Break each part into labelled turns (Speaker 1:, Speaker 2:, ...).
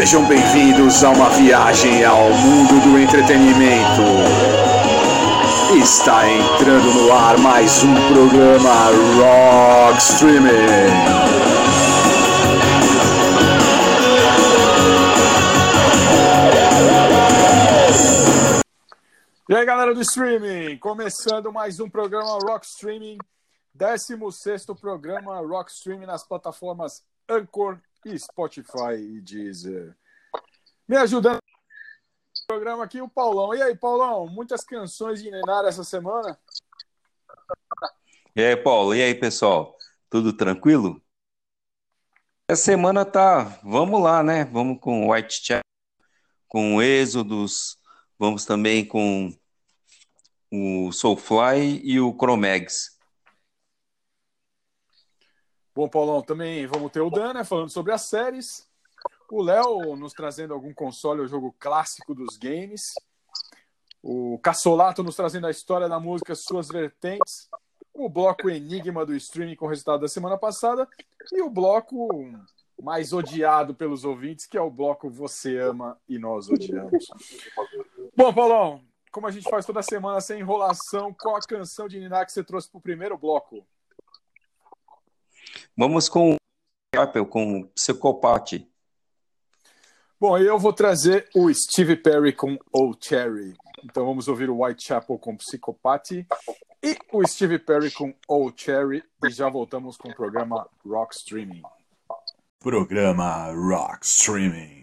Speaker 1: Sejam bem-vindos a uma viagem ao mundo do entretenimento. Está entrando no ar mais um programa Rock Streaming.
Speaker 2: E aí, galera do streaming, começando mais um programa Rock Streaming, 16 programa Rock Streaming nas plataformas Anchor e Spotify e Deezer. Me ajudando no programa aqui o Paulão. E aí, Paulão, muitas canções de Nenar essa semana?
Speaker 3: E aí, Paulo, e aí, pessoal? Tudo tranquilo? Essa semana tá, vamos lá, né? Vamos com White Chat, com Êxodos, vamos também com o Soulfly e o Chromex.
Speaker 2: Bom, Paulão, também vamos ter o Dan, né, falando sobre as séries. O Léo nos trazendo algum console ou jogo clássico dos games. O Cassolato nos trazendo a história da música, suas vertentes. O bloco Enigma do streaming com o resultado da semana passada. E o bloco mais odiado pelos ouvintes, que é o bloco Você Ama e Nós Odiamos. Bom, Paulão, como a gente faz toda semana sem enrolação, qual a canção de Niná que você trouxe para o primeiro bloco?
Speaker 3: Vamos com Apple, com Psicopate.
Speaker 2: Bom, eu vou trazer o Steve Perry com Oh Cherry. Então vamos ouvir o Whitechapel com Psicopate e o Steve Perry com Oh Cherry e já voltamos com o programa Rock Streaming.
Speaker 1: Programa Rock Streaming.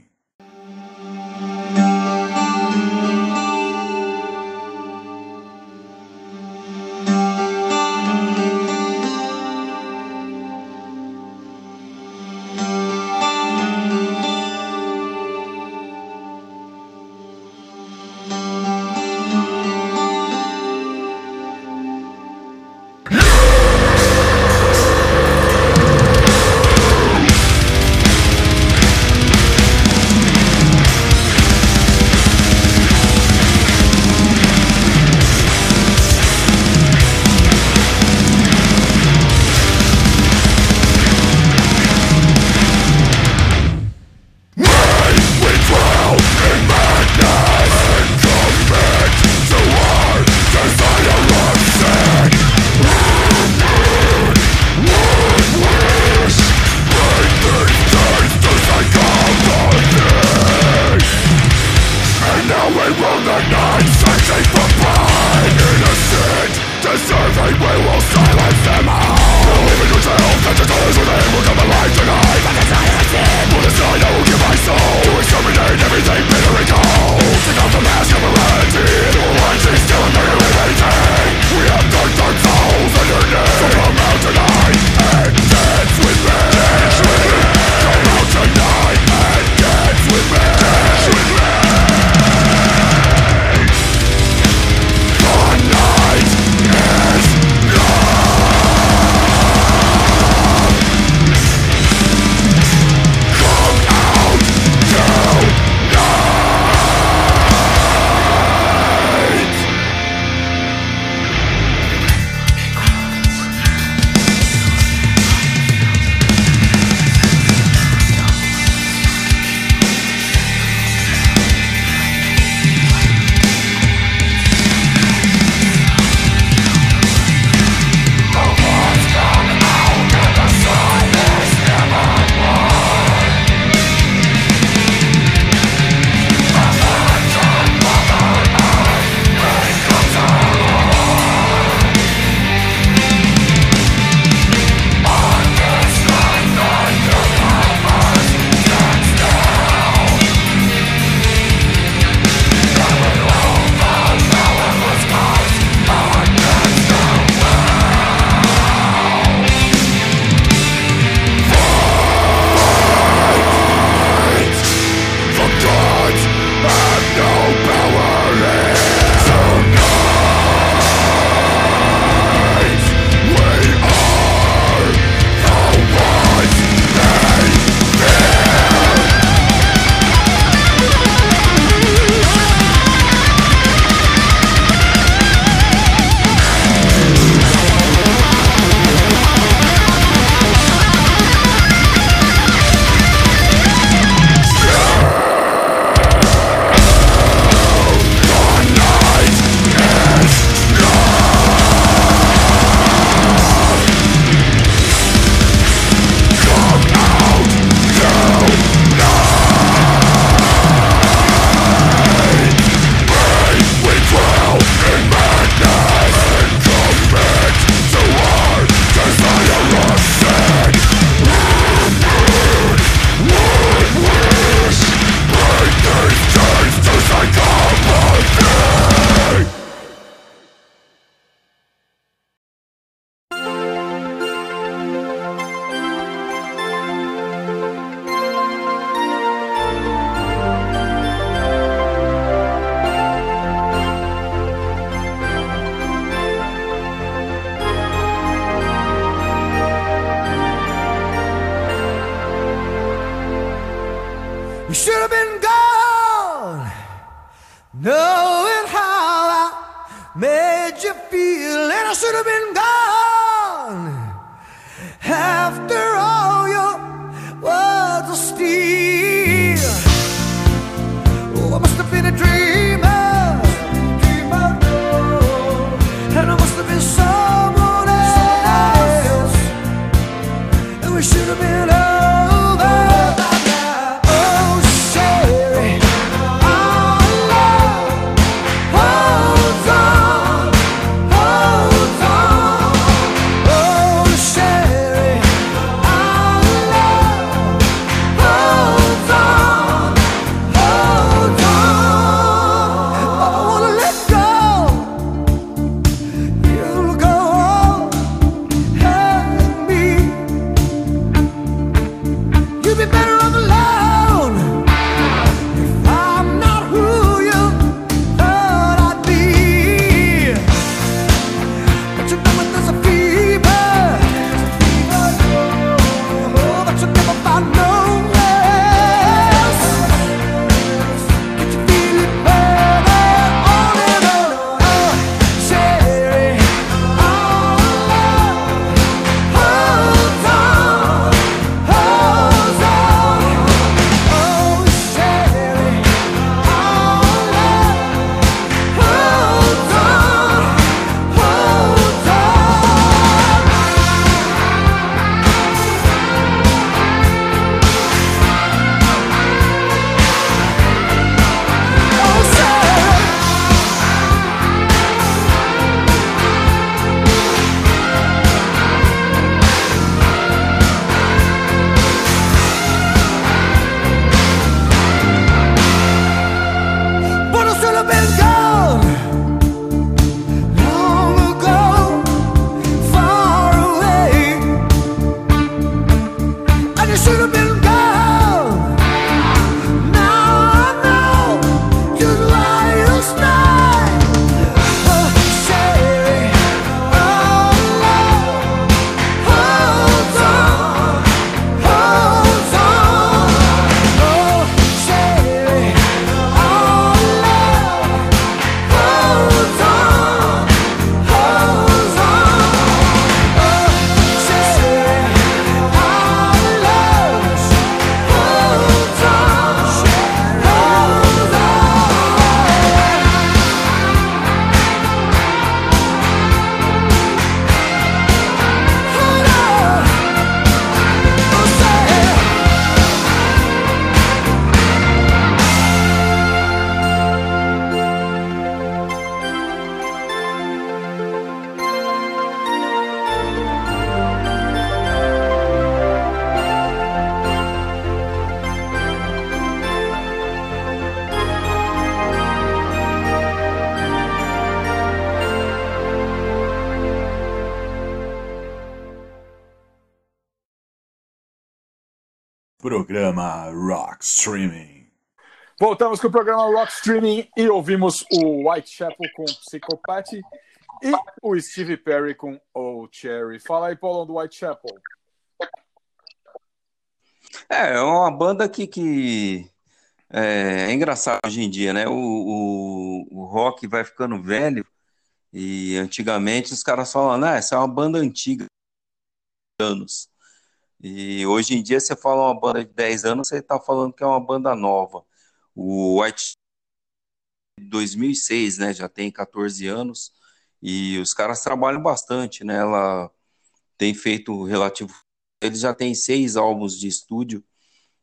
Speaker 2: Voltamos com o programa Rock Streaming e ouvimos o Whitechapel com Psychopath e o Steve Perry com Oh Cherry. Fala aí, Paulão, do Whitechapel.
Speaker 3: É, é uma banda que, que é, é engraçado hoje em dia, né? O, o, o rock vai ficando velho e antigamente os caras falam, ah, essa é uma banda antiga, anos. E hoje em dia você fala uma banda de 10 anos, você está falando que é uma banda nova. O White 2006, né? Já tem 14 anos e os caras trabalham bastante, né? Ela tem feito relativo. Eles já têm seis álbuns de estúdio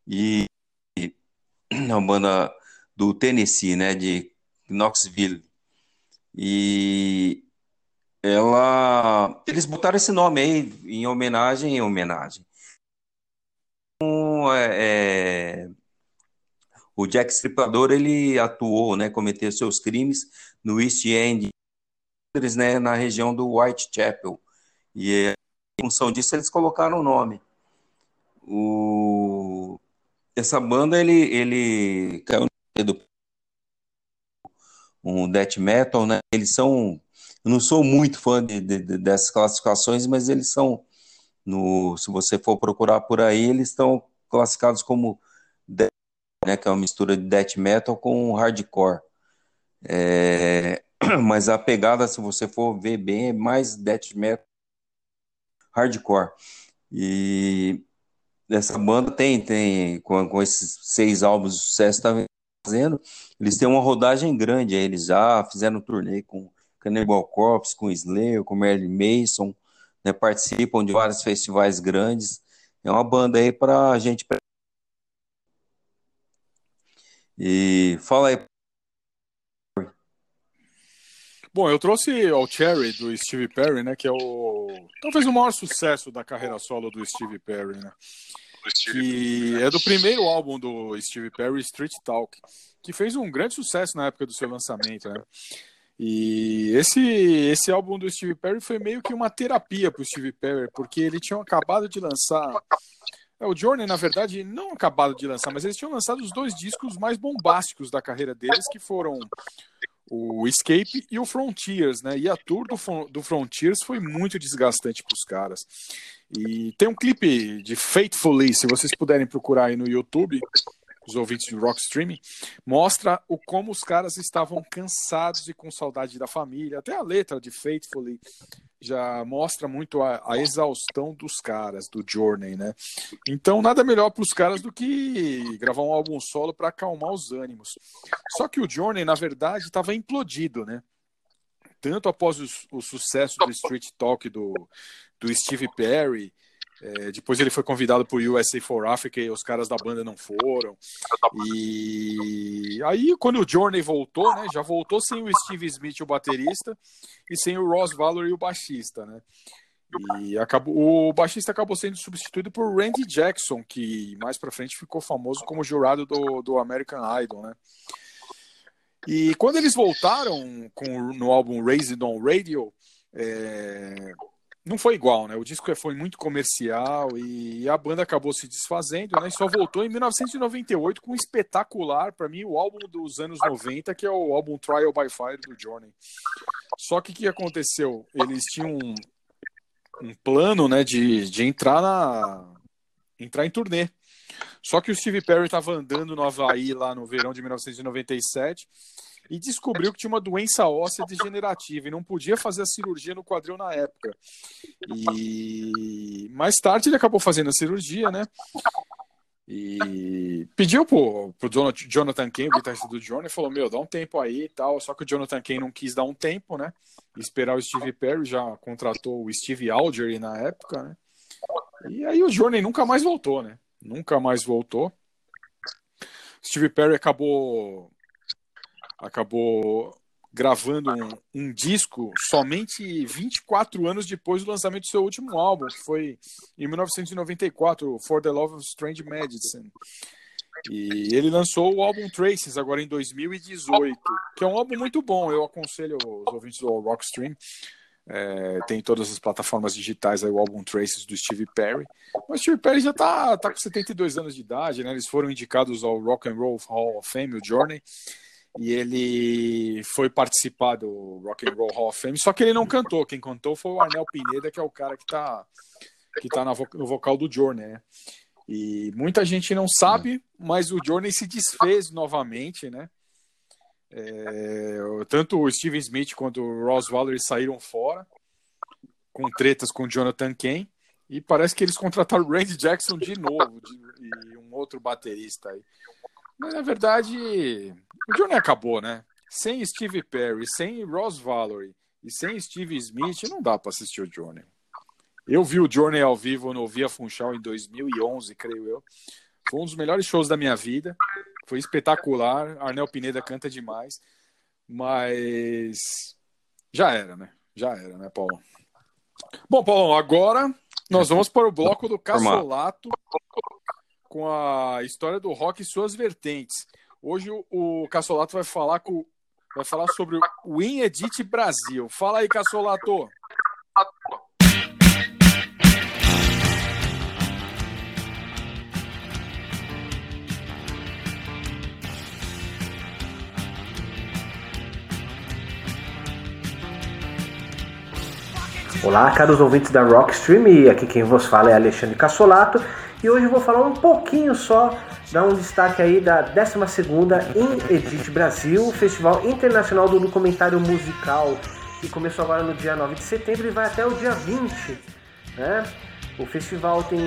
Speaker 3: e uma banda do Tennessee, né? De Knoxville. E ela, eles botaram esse nome aí em homenagem, em homenagem. Então, é, é, o Jack Stripador ele atuou, né, cometeu seus crimes no East End, né, na região do Whitechapel. E em função disso eles colocaram o nome. O, essa banda ele ele caiu do um death metal, né? Eles são, eu não sou muito fã de, de, de, dessas classificações, mas eles são no, se você for procurar por aí, eles estão classificados como né, que é uma mistura de death metal com hardcore. É, mas a pegada, se você for ver bem, é mais death metal hardcore. E essa banda tem, tem com, com esses seis álbuns de sucesso tá fazendo, eles têm uma rodagem grande. Eles já fizeram um turnê com Cannibal Corpse, com Slayer, com Marilyn Mason, né, participam de vários festivais grandes. É uma banda aí para a gente. E fala aí.
Speaker 2: Bom, eu trouxe o Cherry do Steve Perry, né? Que é o talvez o maior sucesso da carreira solo do Steve Perry, né? Que é do primeiro álbum do Steve Perry, Street Talk, que fez um grande sucesso na época do seu lançamento, né? E esse, esse álbum do Steve Perry foi meio que uma terapia para o Steve Perry, porque ele tinha acabado de lançar. É, o Journey, na verdade, não acabado de lançar, mas eles tinham lançado os dois discos mais bombásticos da carreira deles, que foram o Escape e o Frontiers, né? E a tour do, do Frontiers foi muito desgastante para os caras. E tem um clipe de Faithfully, se vocês puderem procurar aí no YouTube, os ouvintes do Rock Streaming, mostra o como os caras estavam cansados e com saudade da família. Até a letra de Faithfully já mostra muito a, a exaustão dos caras, do Journey, né? Então, nada melhor para os caras do que gravar um álbum solo para acalmar os ânimos. Só que o Journey, na verdade, estava implodido, né? Tanto após o, o sucesso do Street Talk do, do Steve Perry, é, depois ele foi convidado para o USA for Africa e os caras da banda não foram. E aí, quando o Journey voltou, né, já voltou sem o Steve Smith, o baterista, e sem o Ross Valor o baixista, né? E acabou, o baixista acabou sendo substituído por Randy Jackson, que mais para frente ficou famoso como jurado do, do American Idol, né? E quando eles voltaram com, no álbum Raised on Radio, é, não foi igual, né? O disco foi muito comercial e a banda acabou se desfazendo, né? E só voltou em 1998 com um espetacular, para mim, o álbum dos anos 90, que é o álbum Trial by Fire do Journey. Só que o que aconteceu? Eles tinham um, um plano, né, de, de entrar na entrar em turnê. Só que o Steve Perry estava andando no Havaí lá no verão de 1997 e descobriu que tinha uma doença óssea degenerativa e não podia fazer a cirurgia no quadril na época. E mais tarde ele acabou fazendo a cirurgia, né? E pediu pro, pro Jonathan Kane, o guitarrista do Johnny, falou: Meu, dá um tempo aí e tal. Só que o Jonathan Kane não quis dar um tempo, né? Esperar o Steve Perry, já contratou o Steve Algery na época, né? E aí o Johnny nunca mais voltou, né? Nunca mais voltou. Steve Perry acabou acabou gravando um, um, disco somente 24 anos depois do lançamento do seu último álbum, que foi em 1994, For the Love of Strange Medicine. E ele lançou o álbum Traces agora em 2018, que é um álbum muito bom. Eu aconselho os ouvintes do Rockstream. É, tem todas as plataformas digitais aí, o álbum Traces do Steve Perry. Mas Steve Perry já tá, tá com 72 anos de idade, né? Eles foram indicados ao Rock and Roll Hall of Fame, o Journey e ele foi participar do Rock and Roll Hall of Fame, só que ele não cantou, quem cantou foi o Arnel Pineda, que é o cara que tá, que tá no vocal do Journey, né? E muita gente não sabe, mas o Journey se desfez novamente, né? É, tanto o Steven Smith quanto o Ross Valerie saíram fora, com tretas com o Jonathan Kane, e parece que eles contrataram o Randy Jackson de novo, de, e um outro baterista aí. Mas na verdade, o Journey acabou, né? Sem Steve Perry, sem Ross Valerie e sem Steve Smith, não dá para assistir o Journey. Eu vi o Journey ao vivo no Via Funchal em 2011, creio eu. Foi um dos melhores shows da minha vida. Foi espetacular. Arnel Pineda canta demais. Mas já era, né? Já era, né, Paulo? Bom, Paulo, agora nós vamos para o bloco do Cassolato com a história do rock e suas vertentes. Hoje o, Cassolato vai falar com vai falar sobre o Inedit Brasil. Fala aí, Cassolato.
Speaker 4: Olá, caros ouvintes da Rockstream, aqui quem vos fala é Alexandre Cassolato E hoje eu vou falar um pouquinho só, dar um destaque aí da 12ª em Edit Brasil, Festival Internacional do Documentário Musical, que começou agora no dia 9 de setembro e vai até o dia 20, né? O festival tem,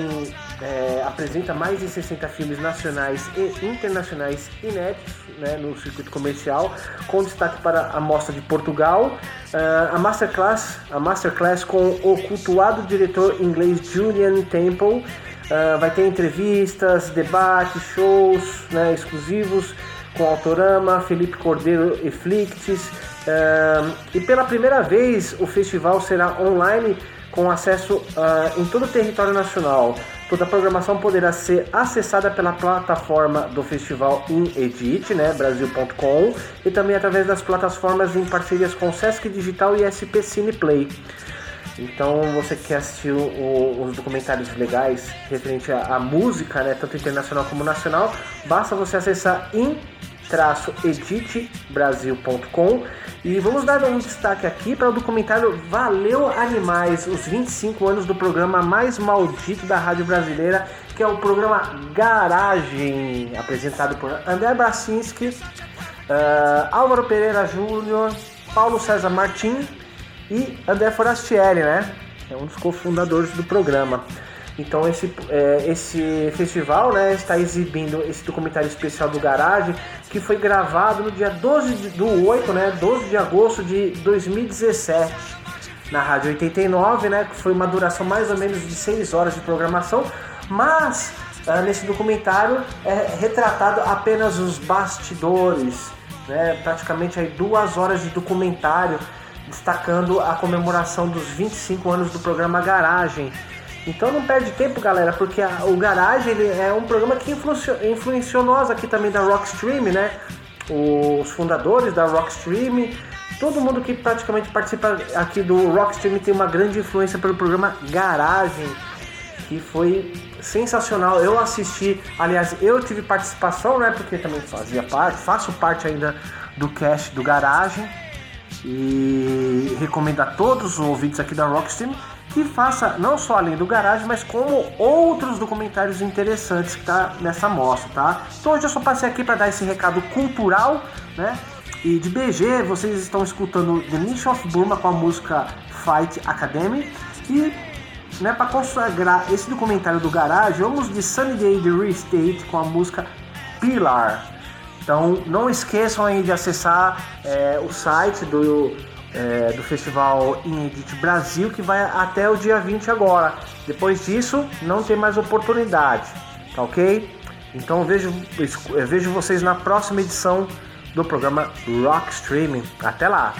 Speaker 4: é, apresenta mais de 60 filmes nacionais e internacionais inéditos né, no circuito comercial, com destaque para a Mostra de Portugal, uh, a Masterclass, a Masterclass com o cultuado diretor inglês Julian Temple. Uh, vai ter entrevistas, debates, shows né, exclusivos com Autorama, Felipe Cordeiro e Flictis. Uh, e pela primeira vez o festival será online com acesso uh, em todo o território nacional. Toda a programação poderá ser acessada pela plataforma do festival Inedit, né, brasil.com, e também através das plataformas em parcerias com Sesc Digital e SP Cineplay. Então, você que quer assistir o, os documentários legais referente à, música, né, tanto internacional como nacional, basta você acessar in editbrasil.com e vamos dar um destaque aqui para o documentário Valeu Animais, os 25 anos do programa mais maldito da rádio brasileira, que é o programa Garagem, apresentado por André Brasinski, uh, Álvaro Pereira Júnior, Paulo César Martins e André Forastieri, né? É um dos cofundadores do programa. Então esse, é, esse festival né, está exibindo esse documentário especial do Garage, que foi gravado no dia 12 de, do 8, né, 12 de agosto de 2017, na Rádio 89, né, que foi uma duração mais ou menos de 6 horas de programação, mas ah, nesse documentário é retratado apenas os bastidores, né, praticamente aí duas horas de documentário destacando a comemoração dos 25 anos do programa Garagem, então não perde tempo, galera, porque a, o Garage ele é um programa que influenciou, influenciou nós aqui também da Rockstream, né? Os fundadores da Rockstream, todo mundo que praticamente participa aqui do Rockstream tem uma grande influência pelo programa Garagem, que foi sensacional. Eu assisti, aliás, eu tive participação, né? Porque também fazia parte, faço parte ainda do cast do Garagem e recomendo a todos os ouvintes aqui da Rockstream que faça não só além do garagem, mas como outros documentários interessantes que tá nessa mostra, tá? Então hoje eu só passei aqui para dar esse recado cultural, né? E de BG, vocês estão escutando The Niche of Burma com a música Fight Academy e né, para consagrar esse documentário do garagem, vamos de Sunny Day The Real Estate com a música Pilar. Então não esqueçam aí de acessar é, o site do é, do Festival Inedit Brasil, que vai até o dia 20 agora. Depois disso, não tem mais oportunidade, tá ok? Então vejo, vejo vocês na próxima edição do programa Rock Streaming. Até lá!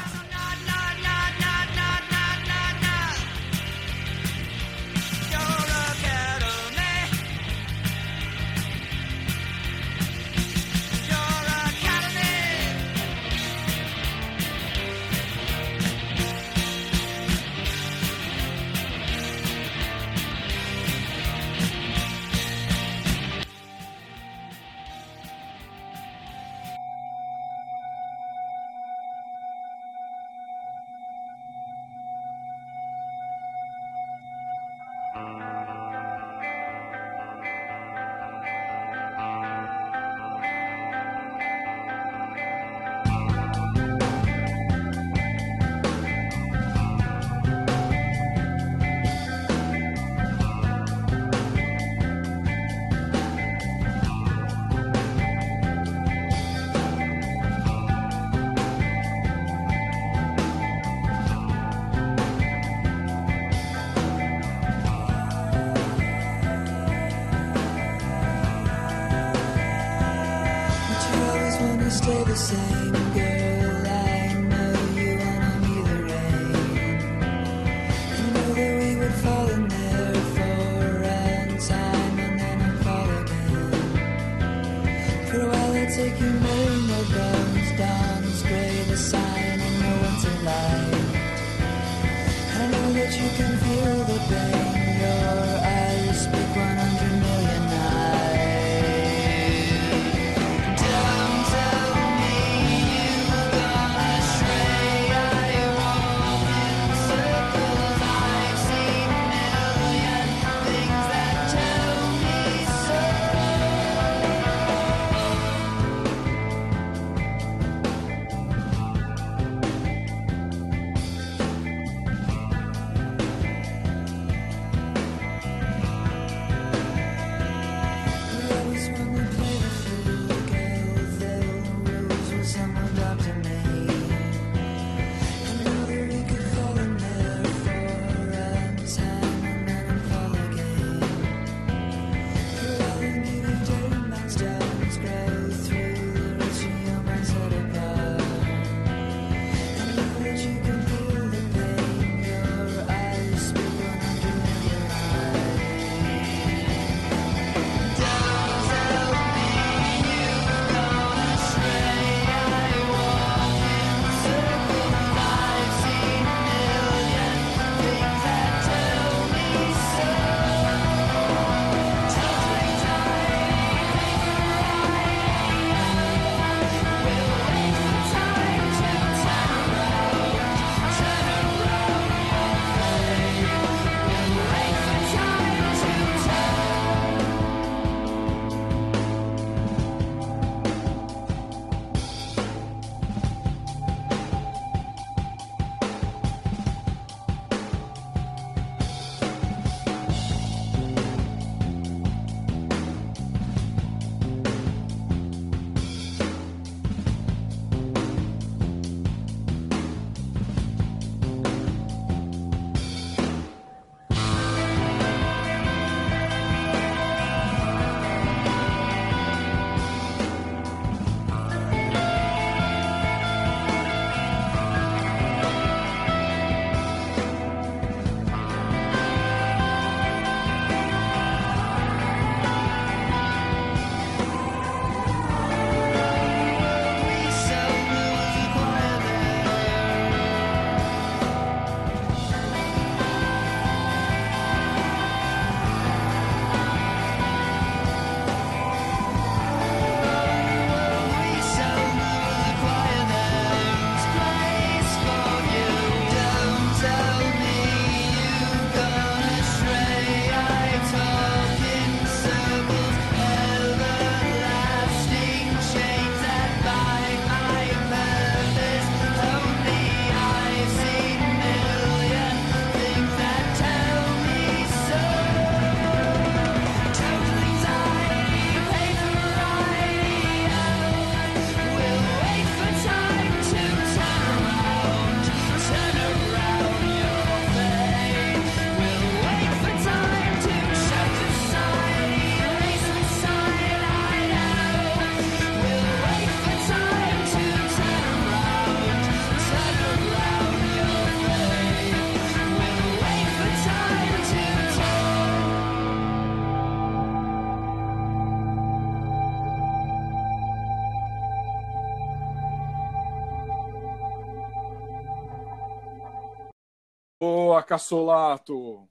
Speaker 2: Cassolato.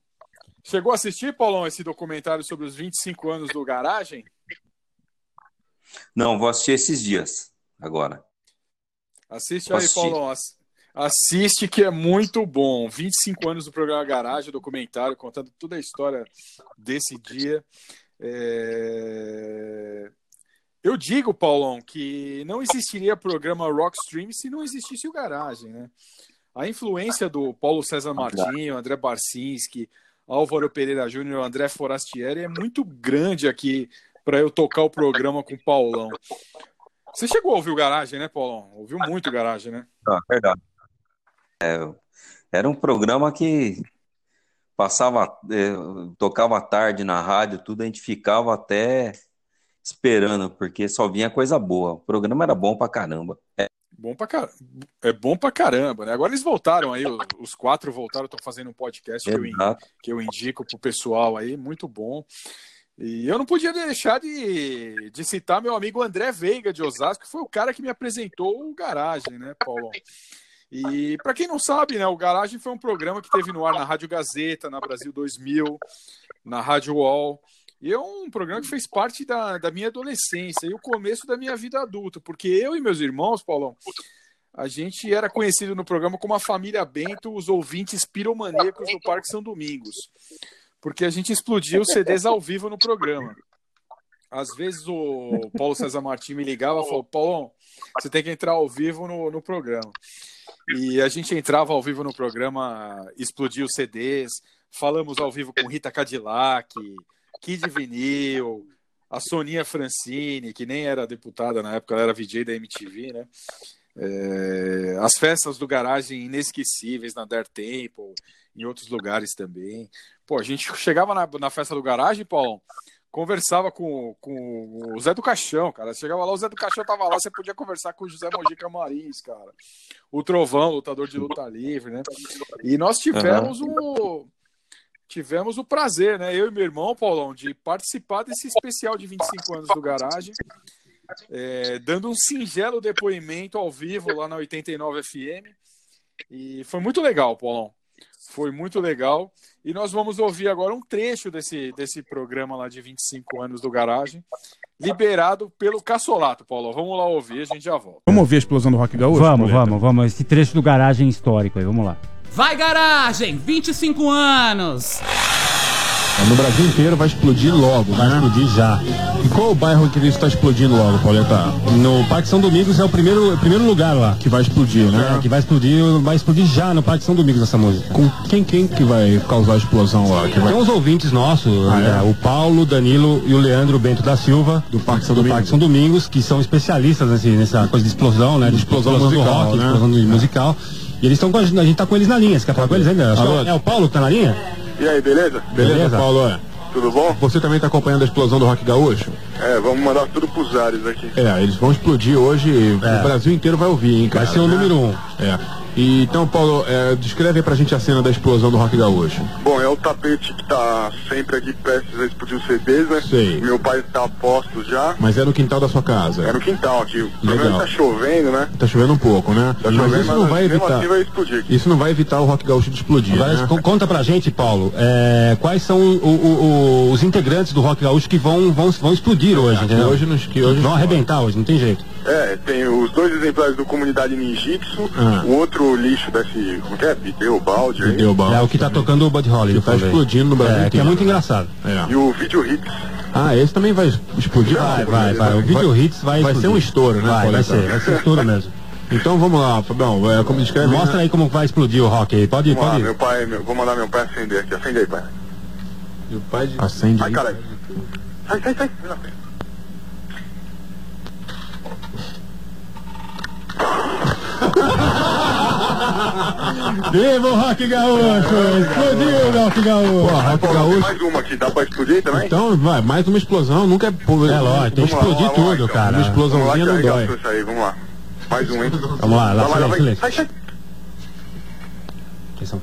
Speaker 2: Chegou a assistir, Paulão, esse documentário sobre os 25 anos do Garagem?
Speaker 3: Não, vou assistir esses dias, agora.
Speaker 2: Assiste
Speaker 3: Vou
Speaker 2: aí,
Speaker 3: assistir.
Speaker 2: Paulão. ass- Assiste que é muito bom. 25 anos do programa Garagem, documentário, contando toda a história desse dia. É, Eu digo, Paulão, que não existiria programa Rockstream se não existisse o Garagem, né? A influência do Paulo César Martinho, André Barcinski, Álvaro Pereira Júnior, André Forastieri é muito grande aqui para eu tocar o programa com o Paulão. Você chegou a ouvir o Garagem, né, Paulão? Ouviu muito o Garagem, né?
Speaker 3: Ah, verdade. É, era um programa que passava, é, tocava tarde na rádio, tudo, a gente ficava até esperando, porque só vinha coisa boa. O programa era bom pra caramba.
Speaker 2: Bom pra car... É bom pra caramba, né? Agora eles voltaram aí, os- quatro voltaram, estão fazendo um podcast que eu, que eu indico pro pessoal aí, muito bom. E eu não podia deixar de, de citar meu amigo André Veiga de Osasco, que foi o cara que me apresentou o Garagem, né, Paulo? E para quem não sabe, né, o Garagem foi um programa que teve no ar na Rádio Gazeta, na Brasil 2000, na Rádio UOL. E é um programa que fez parte da, da minha adolescência e o começo da minha vida adulta, porque eu e meus irmãos, Paulão, a gente era conhecido no programa como a família Bento, os ouvintes piromaníacos do Parque São Domingos, porque a gente explodia os CDs ao vivo no programa. Às vezes o Paulo César Martins me ligava e falou: Paulão, você tem que entrar ao vivo no, no programa. E a gente entrava ao vivo no programa, explodia os CDs, falamos ao vivo com Rita Cadillac, Kid Vinil, a Soninha Francine, que nem era deputada na época, ela era VJ da MTV, né? É, as festas do garagem inesquecíveis na Dare Temple, em outros lugares também. Pô, a gente chegava na, na festa do garagem, Paulão, conversava com, com o Zé do Caixão, cara. Chegava lá, o Zé do Caixão tava lá, você podia conversar com o José Mojica Marins, cara. O Trovão, lutador de luta livre, né? E nós tivemos o tivemos o prazer, né? Eu e meu irmão, Paulão, de participar desse especial de 25 anos do Garagem, é, dando um singelo depoimento ao vivo lá na 89 FM. E foi muito legal, Paulão. Foi muito legal. E nós vamos ouvir agora um trecho desse, desse programa lá de 25 anos do Garagem, liberado pelo Cassolato, Paulo. Vamos lá ouvir, a gente já volta.
Speaker 5: Vamos ouvir a explosão do Rock Gaúcho?
Speaker 6: Vamos, vamos, vamos. Esse trecho do garagem histórico aí, vamos lá.
Speaker 7: Vai garagem, 25 anos.
Speaker 5: No Brasil inteiro vai explodir logo, vai explodir já. E qual é o bairro que isso está explodindo logo, Pauleta?
Speaker 8: No Parque São Domingos é o primeiro, o primeiro lugar lá.
Speaker 5: Que vai explodir, né?
Speaker 8: É, que vai explodir, vai explodir já no Parque São Domingos essa música.
Speaker 5: Com quem, quem que vai causar a explosão lá? Que vai...
Speaker 8: Tem uns ouvintes nossos,
Speaker 5: Ah,
Speaker 8: né,
Speaker 5: é?
Speaker 8: o Paulo, o Danilo e o Leandro Bento da Silva,
Speaker 5: Do Parque São
Speaker 8: do
Speaker 5: Domingos.
Speaker 8: Parque São Domingos, que são especialistas nesse, nessa coisa de explosão, né? De
Speaker 5: Explosão
Speaker 8: do
Speaker 5: musical,
Speaker 8: rock,
Speaker 5: né?
Speaker 8: explosão do musical. E eles estão com a gente, a gente tá com eles na linha. Você quer falar com eles ainda?
Speaker 5: Alô?
Speaker 8: É o Paulo que tá na linha?
Speaker 9: E aí, beleza?
Speaker 5: Beleza,
Speaker 8: Beleza.
Speaker 5: Paulo? É.
Speaker 9: Tudo bom?
Speaker 5: Você também está acompanhando a explosão do Rock Gaúcho?
Speaker 9: É, vamos mandar tudo pros ares aqui.
Speaker 5: É, eles vão explodir hoje.
Speaker 8: É.
Speaker 5: O Brasil inteiro vai ouvir, hein, cara?
Speaker 8: Vai ser o número um.
Speaker 5: É. Então, Paulo, é, descreve pra gente a cena da explosão do Rock Gaúcho.
Speaker 9: Bom, é o tapete que tá sempre aqui prestes a explodir os CDs, né?
Speaker 5: Sei.
Speaker 9: Meu pai tá a posto já.
Speaker 5: Mas é no quintal da sua casa.
Speaker 9: É no quintal aqui. O problema
Speaker 5: Legal.
Speaker 9: é que tá chovendo, né?
Speaker 5: Tá chovendo um pouco, né?
Speaker 9: Tá
Speaker 5: mas
Speaker 9: chovendo,
Speaker 5: isso não vai
Speaker 9: mesmo
Speaker 5: evitar.
Speaker 9: assim vai explodir.
Speaker 5: Isso não vai evitar o Rock Gaúcho de explodir.
Speaker 8: Agora,
Speaker 5: né?
Speaker 8: co- conta pra gente, Paulo, é, quais são o- o- o- os integrantes do Rock Gaúcho que vão, vão, vão explodir hoje,
Speaker 5: que
Speaker 8: entendeu?
Speaker 5: hoje nos- que hoje
Speaker 8: vão arrebentar hoje, não tem jeito.
Speaker 9: É, tem os dois exemplares do Comunidade Ninjitsu,
Speaker 5: Ah.
Speaker 9: o outro lixo desse. Como que é? Bideu, balde.
Speaker 5: Deu bala.
Speaker 8: É o que tá tocando o Buddy Holly.
Speaker 5: Que tá explodindo no Brasil
Speaker 8: É, que é muito engraçado.
Speaker 5: É.
Speaker 9: E o Video Hits.
Speaker 5: Ah, esse também vai explodir?
Speaker 8: Vai, vai, vai. O Video Hits vai
Speaker 5: Vai ser um estouro, né,
Speaker 8: Vai, vai ser, vai ser estouro mesmo.
Speaker 5: Então vamos lá, Fabião. É, como descreve.
Speaker 8: Mostra aí como vai explodir o rock aí. Pode ir,
Speaker 9: Vamos lá,
Speaker 8: pode
Speaker 9: meu
Speaker 8: ir.
Speaker 9: pai, meu- vou mandar meu pai acender aqui. Acende aí, pai.
Speaker 5: O pai de... Acende
Speaker 9: Ai, caralho. Sai, sai, sai. Vem na frente.
Speaker 8: Viva o Rock Gaúcho! Explodiu o Rock
Speaker 5: Pô,
Speaker 8: Gaúcho!
Speaker 5: Rock
Speaker 9: Pô,
Speaker 5: Gaúcho.
Speaker 9: mais uma aqui, dá pra explodir também?
Speaker 5: Então, vai, mais uma explosão nunca é.
Speaker 8: É lógico, tem que explodir tudo,
Speaker 9: então.
Speaker 8: cara.
Speaker 5: Uma explosãozinha
Speaker 9: Vamos lá,
Speaker 5: não dói.
Speaker 9: aí, vamos lá. Mais um, hein?
Speaker 8: Vamos lá, lá,
Speaker 9: vai,
Speaker 8: silêncio,
Speaker 9: vai.
Speaker 8: silêncio.
Speaker 9: Sai, sai.
Speaker 8: Atenção.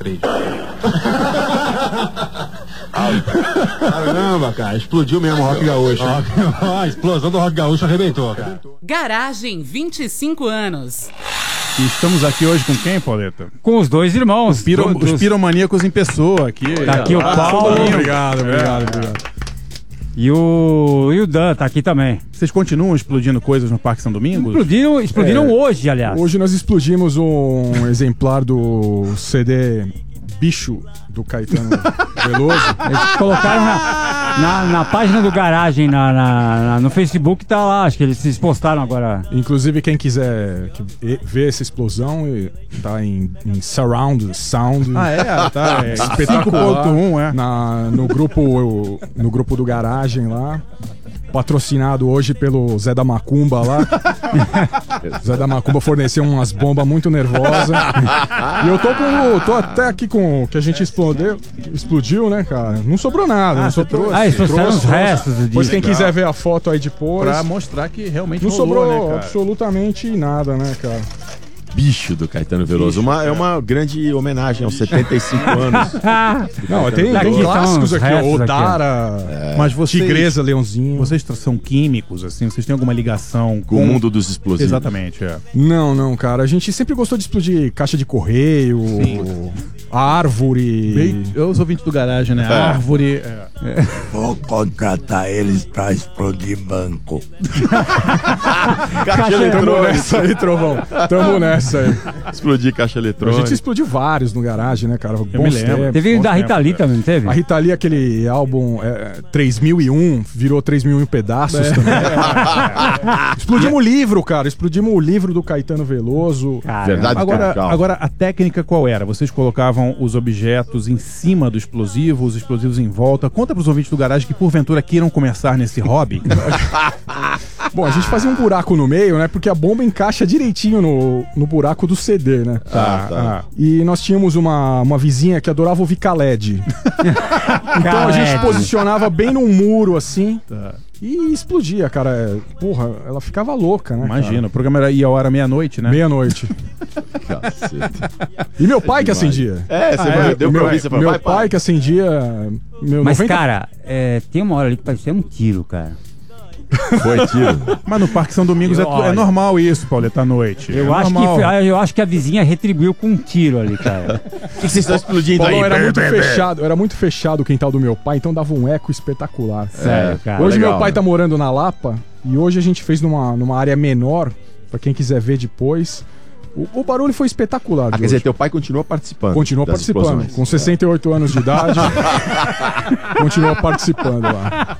Speaker 5: Três. Caramba, cara, explodiu mesmo o Rock Gaúcho.
Speaker 8: a explosão do Rock Gaúcho arrebentou, cara.
Speaker 7: Garagem, 25 anos.
Speaker 5: E estamos aqui hoje com quem, Pauleta?
Speaker 6: Com os dois irmãos.
Speaker 5: Os, piro-
Speaker 6: dos-
Speaker 5: os piromaníacos em pessoa aqui.
Speaker 6: Tá aqui o
Speaker 5: Ah,
Speaker 6: Paulo.
Speaker 5: Obrigado, obrigado,
Speaker 6: É.
Speaker 5: obrigado.
Speaker 6: E o, e o Dan tá aqui também.
Speaker 5: Vocês continuam explodindo coisas no Parque São Domingos?
Speaker 6: Explodiram, explodiram
Speaker 10: É.
Speaker 6: hoje, aliás.
Speaker 10: Hoje nós explodimos um exemplar do CD Bicho do Caetano Veloso.
Speaker 6: Eles colocaram na, na, na página do garagem, na, na- na- no Facebook, tá lá. Acho que eles se postaram agora.
Speaker 10: Inclusive, quem quiser que- e- ver essa explosão, e- tá em, em Surround Sound.
Speaker 5: Ah, é? Tá, é.
Speaker 10: Espetacular.
Speaker 5: 5.1, é.
Speaker 10: Na, no, grupo, no grupo do Garagem lá. Patrocinado hoje pelo Zé da Macumba lá. Zé da Macumba forneceu umas bombas muito nervosas. e eu tô com. tô até aqui com o que a gente explodiu, explodiu, né, cara? Não sobrou nada.
Speaker 5: Ah,
Speaker 10: não sobrou.
Speaker 5: trouxe. Ah, eles trouxeram
Speaker 10: Trouxe,
Speaker 5: os
Speaker 10: trouxe.
Speaker 5: restos do
Speaker 10: Pois quem quiser ver a foto aí depois.
Speaker 5: Pra mostrar que realmente
Speaker 10: Não
Speaker 5: rolou,
Speaker 10: sobrou
Speaker 5: né, cara?
Speaker 10: absolutamente nada, né, cara?
Speaker 11: Bicho do Caetano Veloso. Uma, é uma grande homenagem aos 75 anos.
Speaker 10: Não, tem,
Speaker 5: Aqui
Speaker 10: clássicos
Speaker 5: os
Speaker 10: aqui, ó. Odara,
Speaker 11: É.
Speaker 5: Mas vocês,
Speaker 10: Tigresa, Leãozinho.
Speaker 5: Vocês são químicos, assim? Vocês têm alguma ligação com,
Speaker 11: Com o mundo dos explosivos.
Speaker 5: Exatamente, é.
Speaker 10: Não, não, cara. A gente sempre gostou de explodir caixa de correio, árvore.
Speaker 5: Bem- os ouvintes do garagem, né?
Speaker 10: É.
Speaker 5: Árvore. é.
Speaker 12: Vou contratar eles pra explodir banco.
Speaker 11: Caixa eletrônica.
Speaker 10: nessa aí, Trovão. Tamo nessa aí.
Speaker 11: Explodir caixa
Speaker 10: A
Speaker 11: eletrônica.
Speaker 10: gente explodiu vários no garagem, né, cara? Bons
Speaker 5: me lembro.
Speaker 10: tempos,
Speaker 6: Teve
Speaker 10: bons
Speaker 6: da Rita
Speaker 10: tempos.
Speaker 6: Lee também, não teve?
Speaker 10: A Rita Lee, aquele álbum é, 3001, virou 3001 pedaços
Speaker 5: É.
Speaker 10: também. Explodimos o livro, cara. Explodimos o livro do Caetano Veloso.
Speaker 11: Verdade,
Speaker 5: Agora, agora, a técnica qual era? Vocês colocavam os objetos em cima do explosivo, os explosivos em volta. Conta pros ouvintes do garagem que porventura queiram começar nesse hobby.
Speaker 10: Bom, a gente fazia um buraco no meio, né? Porque a bomba encaixa direitinho no, no buraco do CD, né?
Speaker 11: Ah, tá.
Speaker 10: E nós tínhamos uma, uma vizinha que adorava ouvir Khaled. então a gente posicionava bem num muro, assim,
Speaker 5: Tá.
Speaker 10: e explodia, cara. É, Porra, ela ficava louca, né?
Speaker 5: Imagina, o programa era, ia a hora meia-noite, né?
Speaker 10: Meia-noite. E meu pai que acendia.
Speaker 11: É, você
Speaker 10: Ah,
Speaker 11: vai- deu pra
Speaker 10: meu,
Speaker 11: ouvir, você falou,
Speaker 10: meu pai,
Speaker 11: pai.
Speaker 10: que acendia. Meu
Speaker 6: Mas,
Speaker 10: 90
Speaker 6: cara, é, tem uma hora ali que parecia um tiro, cara.
Speaker 11: Foi tiro.
Speaker 5: Mas no Parque São Domingos é, tu- é normal isso, Pauleta, à noite.
Speaker 6: Eu,
Speaker 5: é
Speaker 6: acho que,
Speaker 5: normal.
Speaker 6: eu acho que a vizinha retribuiu com um tiro ali, cara.
Speaker 11: O que vocês estão explodindo
Speaker 10: Paulão,
Speaker 11: aí?
Speaker 10: era muito fechado, era muito fechado o quintal do meu pai, então dava um eco espetacular.
Speaker 6: Sério, cara.
Speaker 10: Hoje
Speaker 11: legal,
Speaker 10: meu pai
Speaker 11: né?
Speaker 10: tá morando na Lapa e hoje a gente fez numa, numa área menor, pra quem quiser ver depois. O, o barulho foi espetacular.
Speaker 11: Ah, quer dizer, teu pai continua participando.
Speaker 10: Continua participando.
Speaker 11: explosões.
Speaker 10: Com 68 anos de idade. continua participando lá.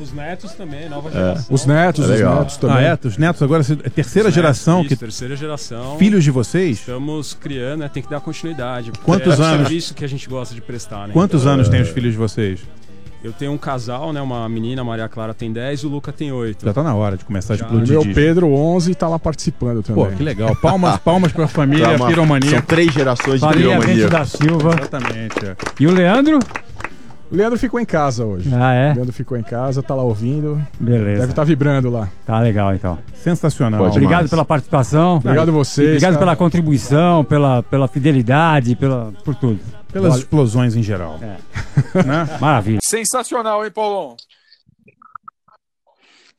Speaker 13: Os netos também, nova
Speaker 11: É.
Speaker 13: geração.
Speaker 10: Os netos,
Speaker 11: É
Speaker 10: os netos também.
Speaker 5: Ah, é? Os netos agora é terceira
Speaker 13: Os
Speaker 5: geração
Speaker 13: netos,
Speaker 5: que
Speaker 13: isso, terceira geração.
Speaker 5: filhos de vocês.
Speaker 13: Estamos criando, né? Tem que dar continuidade. porque
Speaker 5: Quantos
Speaker 13: é
Speaker 5: anos?
Speaker 13: o serviço que a gente gosta de prestar, né?
Speaker 5: Quantos
Speaker 13: Então,
Speaker 5: anos
Speaker 13: é,
Speaker 5: têm os filhos de vocês?
Speaker 13: Eu tenho um casal, né? Uma menina, a Maria Clara tem 10 e o Luca tem 8.
Speaker 5: Já tá na hora de começar a
Speaker 13: Já.
Speaker 5: explodir.
Speaker 10: Meu
Speaker 5: disco.
Speaker 10: Pedro 11 tá lá participando também.
Speaker 5: Pô, que legal. Palmas, palmas pra família
Speaker 11: Pra uma-
Speaker 5: piromania.
Speaker 11: São três gerações de
Speaker 6: Família Bento
Speaker 11: piromania.
Speaker 6: da Silva.
Speaker 5: Exatamente. é.
Speaker 6: E o Leandro?
Speaker 10: O Leandro ficou em casa hoje.
Speaker 6: Ah,
Speaker 10: O
Speaker 6: é?
Speaker 10: Leandro ficou em casa, tá lá ouvindo.
Speaker 6: Beleza.
Speaker 10: Deve estar vibrando lá.
Speaker 6: Tá legal, então.
Speaker 5: Sensacional.
Speaker 11: Pode
Speaker 6: Obrigado
Speaker 11: demais.
Speaker 6: pela participação.
Speaker 10: Obrigado a vocês.
Speaker 6: Obrigado
Speaker 10: cara.
Speaker 6: pela contribuição, pela, pela fidelidade, pela, por tudo.
Speaker 5: Pelas
Speaker 10: Vale.
Speaker 5: explosões em geral.
Speaker 6: É.
Speaker 5: Né?
Speaker 6: Maravilha.
Speaker 2: Sensacional, hein, Paulão?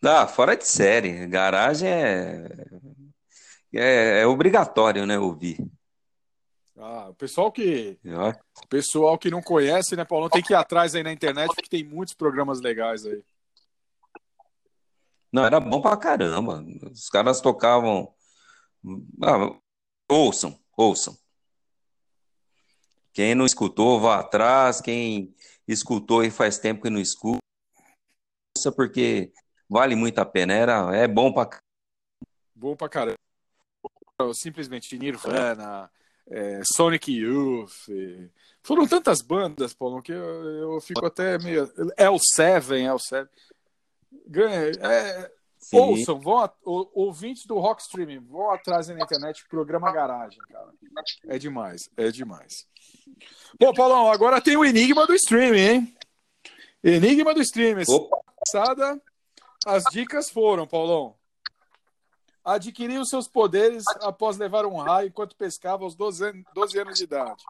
Speaker 3: Ah, fora de série. Garagem é, é, é obrigatório, né, ouvir.
Speaker 2: Ah, o pessoal que, o pessoal que não conhece, né, Paulão, tem que ir atrás aí na internet, porque tem muitos programas legais aí.
Speaker 3: Não, era bom pra caramba. Os caras tocavam. Ah, ouçam, ouçam. Quem não escutou, vá atrás. Quem escutou e faz tempo que não escuta, porque vale muito a pena. Era, é bom pra.
Speaker 2: Bom pra caramba. Simplesmente Nirvana, é, Sonic Youth. e- Foram tantas bandas, Paulão, que eu, eu fico até meio. L7, L7. Ganha- É,
Speaker 3: Sim.
Speaker 2: ouçam, vão a- o- ouvintes do Rock Streaming, vão atrás na internet, programa Garagem, cara. É demais, é demais. Bom, Paulão, agora tem o enigma do streaming, hein? Enigma do streaming.
Speaker 3: Opa.
Speaker 2: Passada, as dicas foram, Paulão. Adquiriu seus poderes após levar um raio enquanto pescava aos 12 an- 12 anos de idade.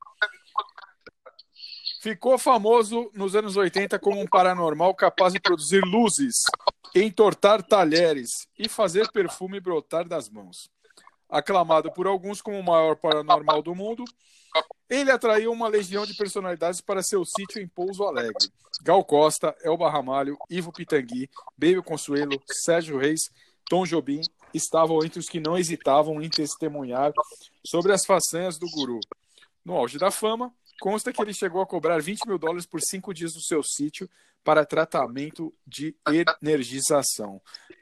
Speaker 2: Ficou famoso nos anos 80 como um paranormal capaz de produzir luzes, entortar talheres e fazer perfume brotar das mãos. Aclamado por alguns como o maior paranormal do mundo, ele atraiu uma legião de personalidades para seu sítio em Pouso Alegre. Gal Costa, Elba Ramalho, Ivo Pitangui, Baby Consuelo, Sérgio Reis, Tom Jobim estavam entre os que não hesitavam em testemunhar sobre as façanhas do guru. No auge da fama, consta que ele chegou a cobrar 20 mil dólares por cinco dias no seu sítio para tratamento de energização.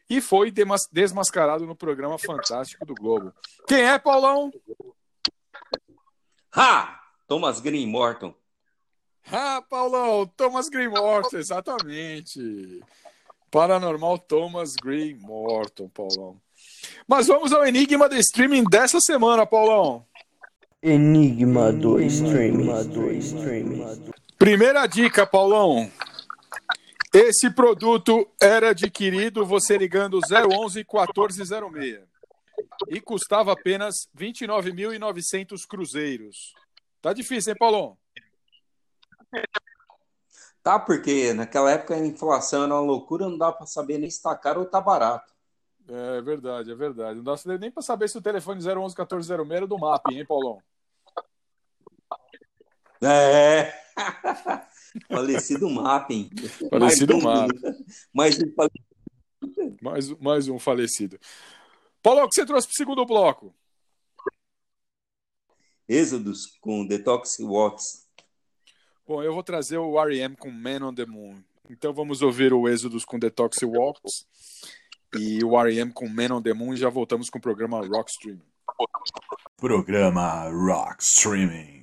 Speaker 2: E foi desmascarado no programa Fantástico do Globo. Quem é, Paulão?
Speaker 3: Ha! Thomas Green Morton.
Speaker 2: Ah, Paulão, Thomas Green Morton, exatamente. Paranormal Thomas Green Morton, Paulão. Mas vamos ao enigma do streaming dessa semana, Paulão.
Speaker 14: Enigma do streaming.
Speaker 2: Primeira dica, Paulão. Esse produto era adquirido você ligando 011 1406 e custava apenas 29.900 cruzeiros. Tá difícil, hein, Paulão?
Speaker 3: Tá, porque naquela época a inflação era uma loucura, não dá pra saber nem se tá caro ou tá barato.
Speaker 2: É verdade, é verdade. Não dá nem para saber se o telefone 011 1406 era do MAP, hein, Paulão?
Speaker 3: É. Falecido Mapping.
Speaker 2: Falecido
Speaker 3: Mais um-
Speaker 2: Mapping.
Speaker 3: Mais um falecido.
Speaker 2: Mais, mais um falecido. Paulão, o que você trouxe para o segundo bloco?
Speaker 3: Êxodos com Detox Watts.
Speaker 2: Bom, eu vou trazer o R.E.M. com Man on the Moon. Então vamos ouvir o Êxodos com Detox Walks e o R.E.M. com Man on the Moon e já voltamos com o programa Rock Stream.
Speaker 1: Programa Rock Streaming.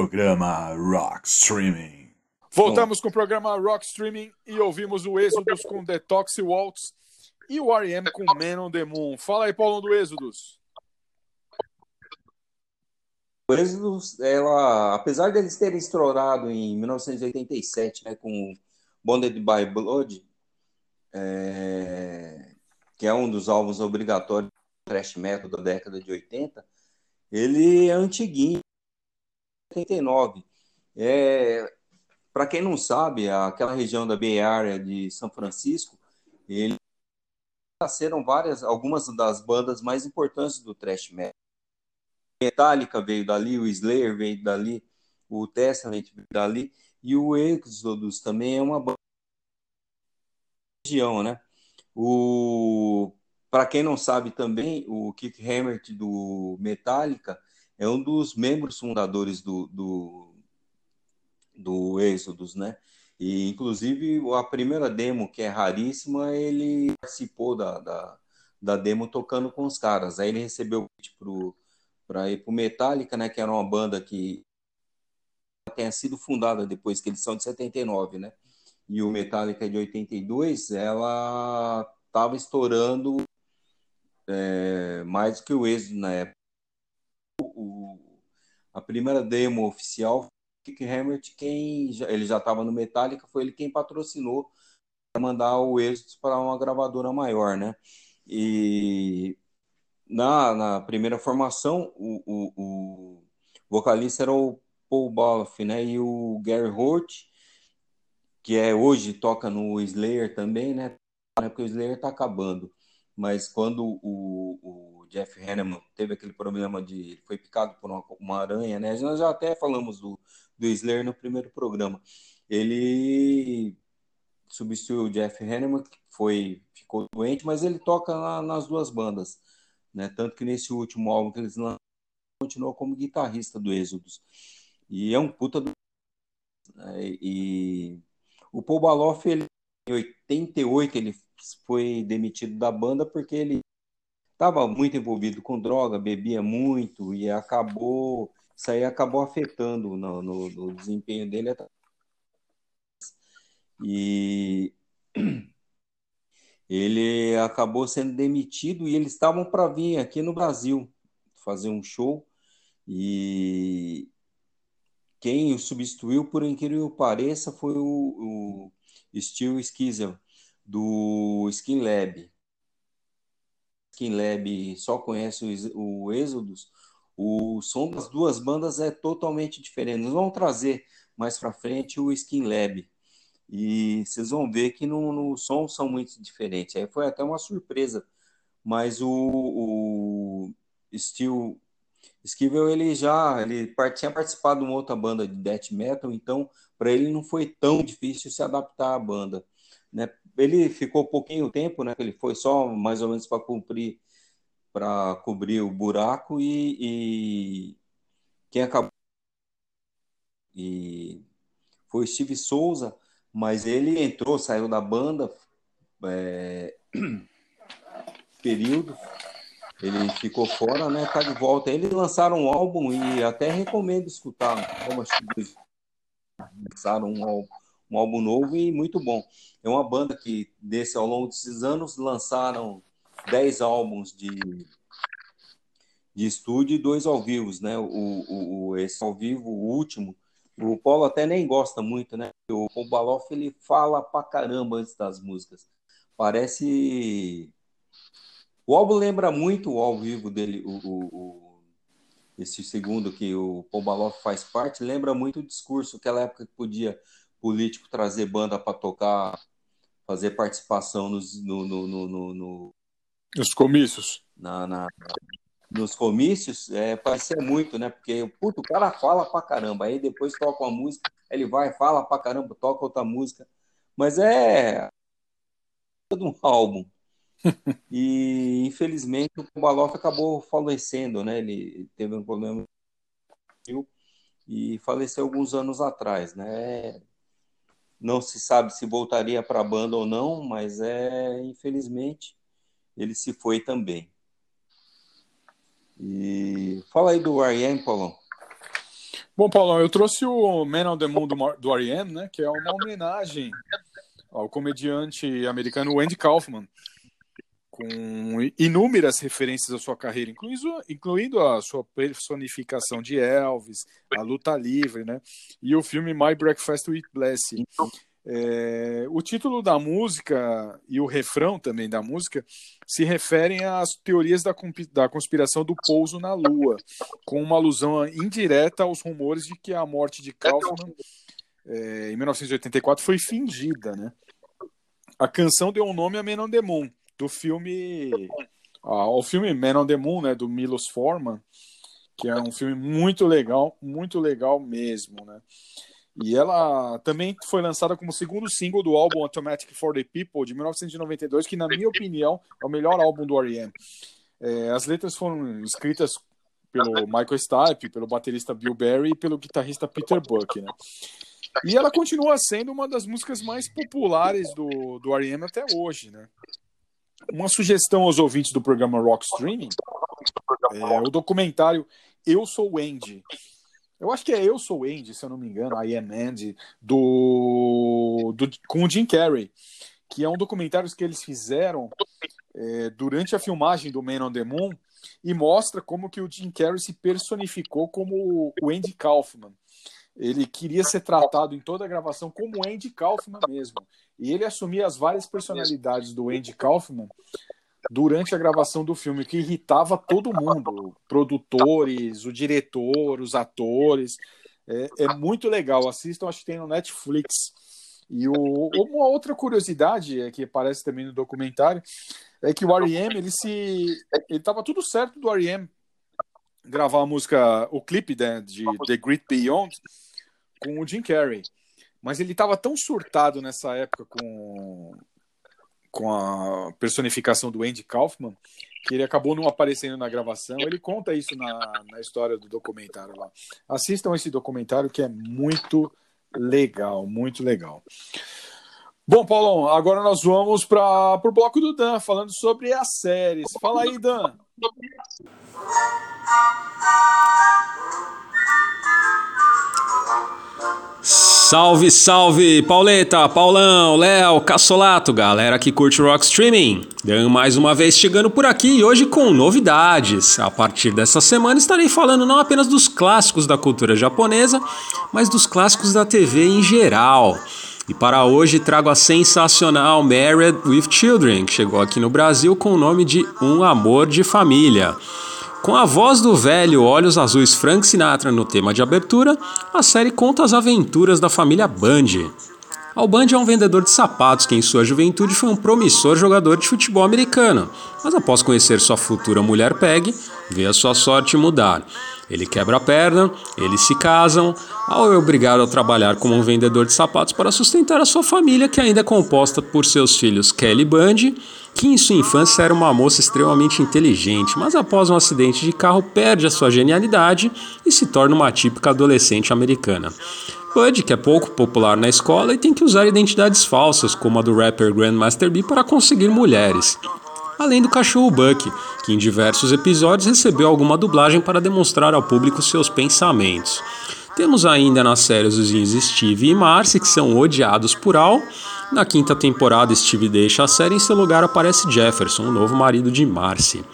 Speaker 1: programa Rock Streaming.
Speaker 2: Voltamos com o programa Rock Streaming e ouvimos o Êxodos com Detox Waltz e o R.E.M. com Man on the Moon. Fala aí, Paulão, do Êxodos.
Speaker 3: O Êxodos, ela, apesar deles terem estourado em 1987 né, com Bonded by Blood, é, que é um dos álbuns obrigatórios do thrash metal da década de 80, ele é antiguinho, 39. É, Para quem não sabe, aquela região da Bay Area de São Francisco, eles nasceram várias, algumas das bandas mais importantes do thrash metal. Metallica veio dali, o Slayer veio dali, o Testament veio dali e o Exodus também é uma banda região, né? O para quem não sabe também, o Kick Hammett do Metallica é um dos membros fundadores do, do, do Exodus, né? E, inclusive, a primeira demo, que é raríssima, ele participou da, da, da demo tocando com os caras. Aí ele recebeu o para ir para o Metallica, né? Que era uma banda que tenha sido fundada depois, que eles são de 79, né? E o Metallica é de 82, ela estava estourando é, mais do que o êxito na época. A primeira demo oficial, Kick Hammett, quem ele já estava no Metallica, foi ele quem patrocinou para mandar o êxito para uma gravadora maior, né? E na, na primeira formação, o, o, o vocalista era o Paul Baloff, né? E o Gary Holt, que é hoje toca no Slayer também, né? Porque o Slayer está acabando mas quando o, o Jeff Hanneman teve aquele problema de foi picado por uma, uma, aranha, né? Nós já até falamos do, do Slayer no primeiro programa. Ele substituiu o Jeff Hanneman, que foi ficou doente, mas ele toca na, nas duas bandas, né? Tanto que nesse último álbum que eles lançaram, continuou como guitarrista do Êxodos. E é um puta do né? e o Paul Baloff, ele, em 88, ele foi demitido da banda porque ele estava muito envolvido com droga, bebia muito e acabou isso aí acabou afetando no, no, no desempenho dele e ele acabou sendo demitido e eles estavam para vir aqui no Brasil fazer um show e quem o substituiu, por incrível que pareça, foi o, o Steve Schizel, do Skin Lab. Skin Lab só conhece o, o Êxodos, o som das duas bandas é totalmente diferente. Nós vamos trazer mais para frente o Skin Lab. E vocês vão ver que no, no som são muito diferentes. Aí foi até uma surpresa. Mas o, o Steel Skivel, ele já ele tinha participado de uma outra banda de death metal, então para ele não foi tão difícil se adaptar à banda. Né? Ele ficou pouquinho tempo, né? Ele foi só mais ou menos para cumprir, para cobrir o buraco e, e, quem acabou e foi Steve Souza, mas ele entrou, saiu da banda é, período, ele ficou fora, né? Tá de volta. Eles lançaram um álbum e até recomendo escutar. Como lançaram um álbum um álbum novo e muito bom. É uma banda que, desse ao longo desses anos, lançaram 10 álbuns de, de estúdio e dois ao vivo, né? O, o, esse ao vivo, o último, o Paulo até nem gosta muito, né? O, o Baloff, ele fala pra caramba antes das músicas. Parece... O álbum lembra muito o ao vivo dele, o, o, esse segundo que o Paul faz parte, lembra muito o discurso, aquela época que podia político trazer banda para tocar, fazer participação nos, no, no, no, no
Speaker 2: nos comícios.
Speaker 3: Na, na, nos comícios, é, parecia muito, né? Porque puto, o cara fala pra caramba, aí depois toca uma música, ele vai, fala pra caramba, toca outra música. Mas é todo um álbum. e infelizmente o Baloff acabou falecendo, né? Ele teve um problema e faleceu alguns anos atrás, né? Não se sabe se voltaria para a banda ou não, mas é infelizmente ele se foi também. E fala aí do R.E.M., Paulão.
Speaker 2: Bom, Paulão, eu trouxe o Man on the Moon do, R.E.M., né, que é uma homenagem ao comediante americano Andy Kaufman, com inúmeras referências à sua carreira, incluindo, incluindo a sua personificação de Elvis, a luta livre, né? E o filme My Breakfast with Blessing. É, o título da música e o refrão também da música se referem às teorias da, da conspiração do pouso na Lua, com uma alusão indireta aos rumores de que a morte de Kaufman é, em 1984 foi fingida, né? A canção deu um nome a Man on the Moon, do filme ao filme Man on the Moon, né, do Milos Forman, que é um filme muito legal, muito legal mesmo, né? E ela também foi lançada como segundo single do álbum Automatic for the People de 1992, que na minha opinião é o melhor álbum do R.E.M. É, as letras foram escritas pelo Michael Stipe, pelo baterista Bill Berry e pelo guitarrista Peter Buck, né? E ela continua sendo uma das músicas mais populares do, do R.E.M. até hoje, né? Uma sugestão aos ouvintes do programa Rock Streaming é o documentário Eu Sou Andy. Eu acho que é Eu Sou Andy, se eu não me engano, I Am Andy, do, do, com o Jim Carrey, que é um documentário que eles fizeram é, durante a filmagem do Man on the Moon e mostra como que o Jim Carrey se personificou como o Andy Kaufman. Ele queria ser tratado em toda a gravação como Andy Kaufman mesmo. E ele assumia as várias personalidades do Andy Kaufman durante a gravação do filme, que irritava todo mundo, produtores, o diretor, os atores. É, é muito legal. Assistam, acho que tem no Netflix. E o, uma outra curiosidade é que aparece também no documentário é que o R.E.M. ele se ele tava tudo certo do R.E.M. gravar a música, o clipe né, de The Great Beyond com o Jim Carrey. Mas ele estava tão surtado nessa época com com a personificação do Andy Kaufman que ele acabou não aparecendo na gravação. Ele conta isso na, na história do documentário lá. Assistam esse documentário que é muito legal, muito legal. Bom, Paulão, agora nós vamos para o bloco do Dan, falando sobre as séries. Fala aí, Dan.
Speaker 13: Salve, salve, Pauleta, Paulão, Léo, Cassolato, galera que curte Rock Streaming. Dan mais uma vez chegando por aqui e hoje com novidades. A partir dessa semana estarei falando não apenas dos clássicos da cultura japonesa, mas dos clássicos da TV em geral. E para hoje trago a sensacional Married with Children, que chegou aqui no Brasil com o nome de Um Amor de Família. Com a voz do velho Olhos Azuis Frank Sinatra no tema de abertura, a série conta as aventuras da família Bundy. Al Bundy é um vendedor de sapatos que em sua juventude foi um promissor jogador de futebol americano, mas após conhecer sua futura mulher Peg, vê a sua sorte mudar. Ele quebra a perna, eles se casam, Al é obrigado a trabalhar como um vendedor de sapatos para sustentar a sua família, que ainda é composta por seus filhos Kelly Bundy, que em sua infância era uma moça extremamente inteligente, mas após um acidente de carro perde a sua genialidade e se torna uma típica adolescente americana. Bud, que é pouco popular na escola e tem que usar identidades falsas, como a do rapper Grandmaster B, para conseguir mulheres. Além do cachorro Buck, que em diversos episódios recebeu alguma dublagem para demonstrar ao público seus pensamentos. Temos ainda nas séries os Steve e Marcy, que são odiados por Al. Na quinta temporada, Steve deixa a série e em seu lugar aparece Jefferson, o novo marido de Marcy.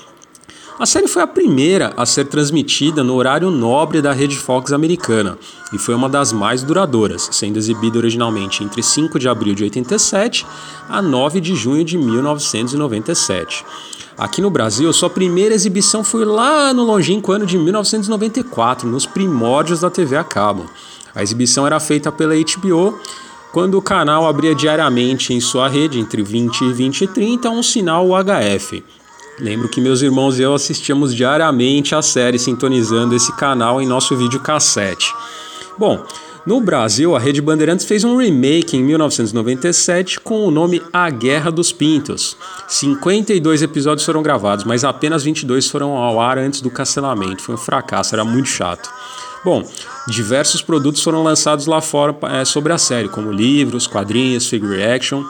Speaker 13: A série foi a primeira a ser transmitida no horário nobre da rede Fox americana e foi uma das mais duradouras, sendo exibida originalmente entre 5 de abril de 87 a 9 de junho de 1997. Aqui no Brasil, sua primeira exibição foi lá no longínquo ano de 1994, nos primórdios da TV a cabo. A exibição era feita pela HBO quando o canal abria diariamente em sua rede, entre 20 e 20 e 30, um sinal UHF. Lembro que meus irmãos e eu assistíamos diariamente a série sintonizando esse canal em nosso videocassete. Bom, no Brasil, a Rede Bandeirantes fez um remake em 1997 com o nome A Guerra dos Pintos. 52 episódios foram gravados, mas apenas 22 foram ao ar antes do cancelamento. Foi um fracasso, era muito chato. Bom, diversos produtos foram lançados lá fora é, sobre a série, como livros, quadrinhos, figure action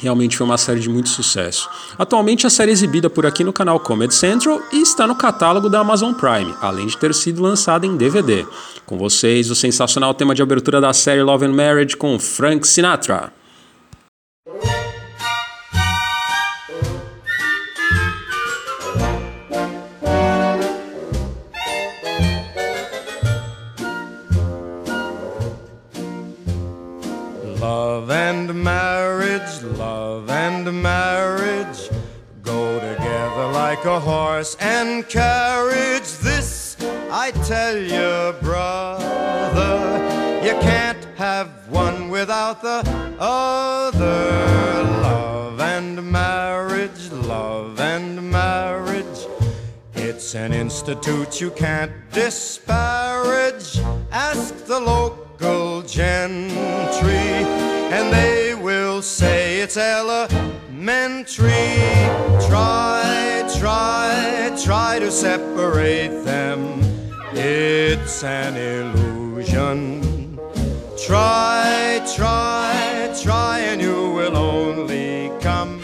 Speaker 13: Realmente foi uma série de muito sucesso. Atualmente a série é exibida por aqui no canal Comedy Central e está no catálogo da Amazon Prime, além de ter sido lançada em DVD. Com vocês, o sensacional tema de abertura da série Love and Marriage com Frank Sinatra.
Speaker 15: Like a horse and carriage. This I tell you, brother, you can't have one without the other. Love and marriage, love and marriage. It's an institute you can't disparage. Ask the local gentry, and they will say it's elementary. Try, try, try to separate them. It's an illusion. Try, try, try, and you will only come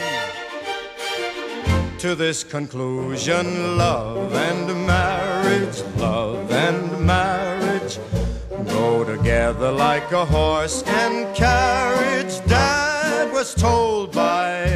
Speaker 15: to this conclusion love and marriage, love and marriage go together like a horse and carriage. Dad was told by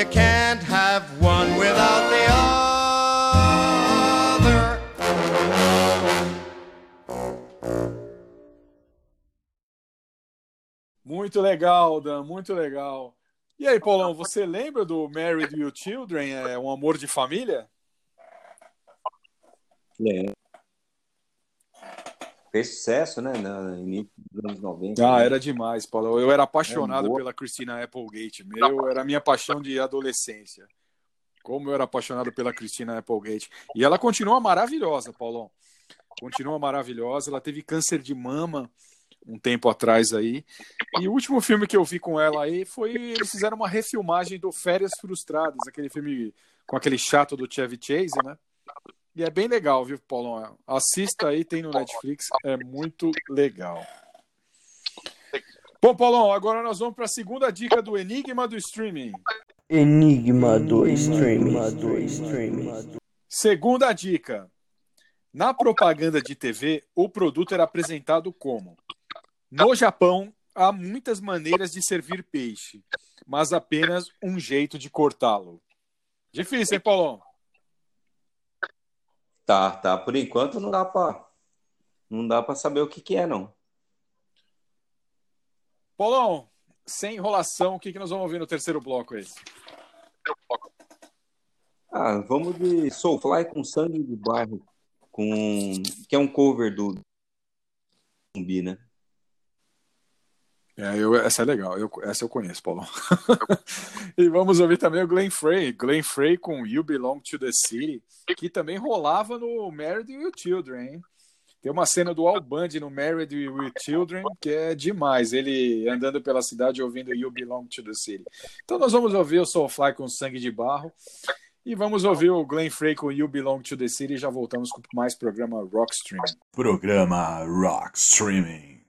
Speaker 15: you can't have one without the other.
Speaker 2: Muito legal, Dan, muito legal. E aí, Paulão, você lembra do Married with Children, é um amor de família?
Speaker 3: Lembro. Fez sucesso, né? No início dos anos 90.
Speaker 2: Ah,
Speaker 3: né?
Speaker 2: era demais, Paulo. Eu era apaixonado
Speaker 3: É
Speaker 2: pela Christina Applegate. Meu, era a minha paixão de adolescência. Como eu era apaixonado pela Christina Applegate. E ela continua maravilhosa, Paulão. Continua maravilhosa. Ela teve câncer de mama um tempo atrás aí. E o último filme que eu vi com ela aí foi. Eles fizeram uma refilmagem do Férias Frustradas, aquele filme com aquele chato do Chevy Chase, né? E é bem legal, viu, Paulão? Assista aí, tem no Netflix, é muito legal. Bom, Paulão, agora nós vamos para a segunda dica do Enigma do Streaming.
Speaker 14: Enigma do streaming.
Speaker 2: Segunda dica. Na propaganda de TV, o produto era apresentado como: No Japão, há muitas maneiras de servir peixe, mas apenas um jeito de cortá-lo. Difícil, hein, Paulão?
Speaker 3: Tá, tá. Por enquanto não dá pra, não dá pra saber o que que é, não.
Speaker 2: Paulão, sem enrolação, o que, que nós vamos ouvir no terceiro bloco aí?
Speaker 3: Ah, vamos de Soulfly com Sangue de Bairro, com... que é um cover do Zumbi, né?
Speaker 2: É, eu, essa é legal, eu, essa eu conheço, Paulão. e vamos ouvir também o Glenn Frey, Glenn Frey com You Belong to the City, que também rolava no Married with Children? Tem uma cena do Al Bundy no Married with Children que é demais, ele andando pela cidade ouvindo You Belong to the City. Então nós vamos ouvir o Soulfly com Sangue de Barro e vamos ouvir o Glenn Frey com You Belong to the City e já voltamos com mais programa Rock Streaming.
Speaker 1: Programa Rock Streaming.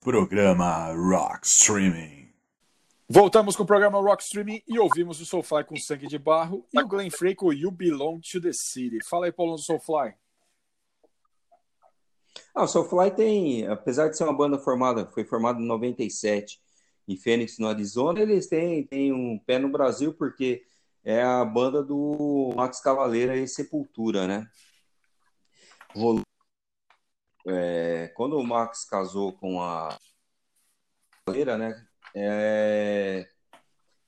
Speaker 1: Programa Rock Streaming.
Speaker 2: Voltamos com o programa Rock Streaming e ouvimos o Soulfly com Sangue de Barro e o Glenn Frey com You Belong to the City. Fala aí, Paulo, do Soulfly.
Speaker 3: Ah, o Soulfly tem, apesar de ser uma banda formada, foi formada em 97 em Phoenix, no Arizona, eles têm, têm um pé no Brasil porque é a banda do Max Cavaleira e Sepultura, né? Rolou é, quando o Max casou com a né? é,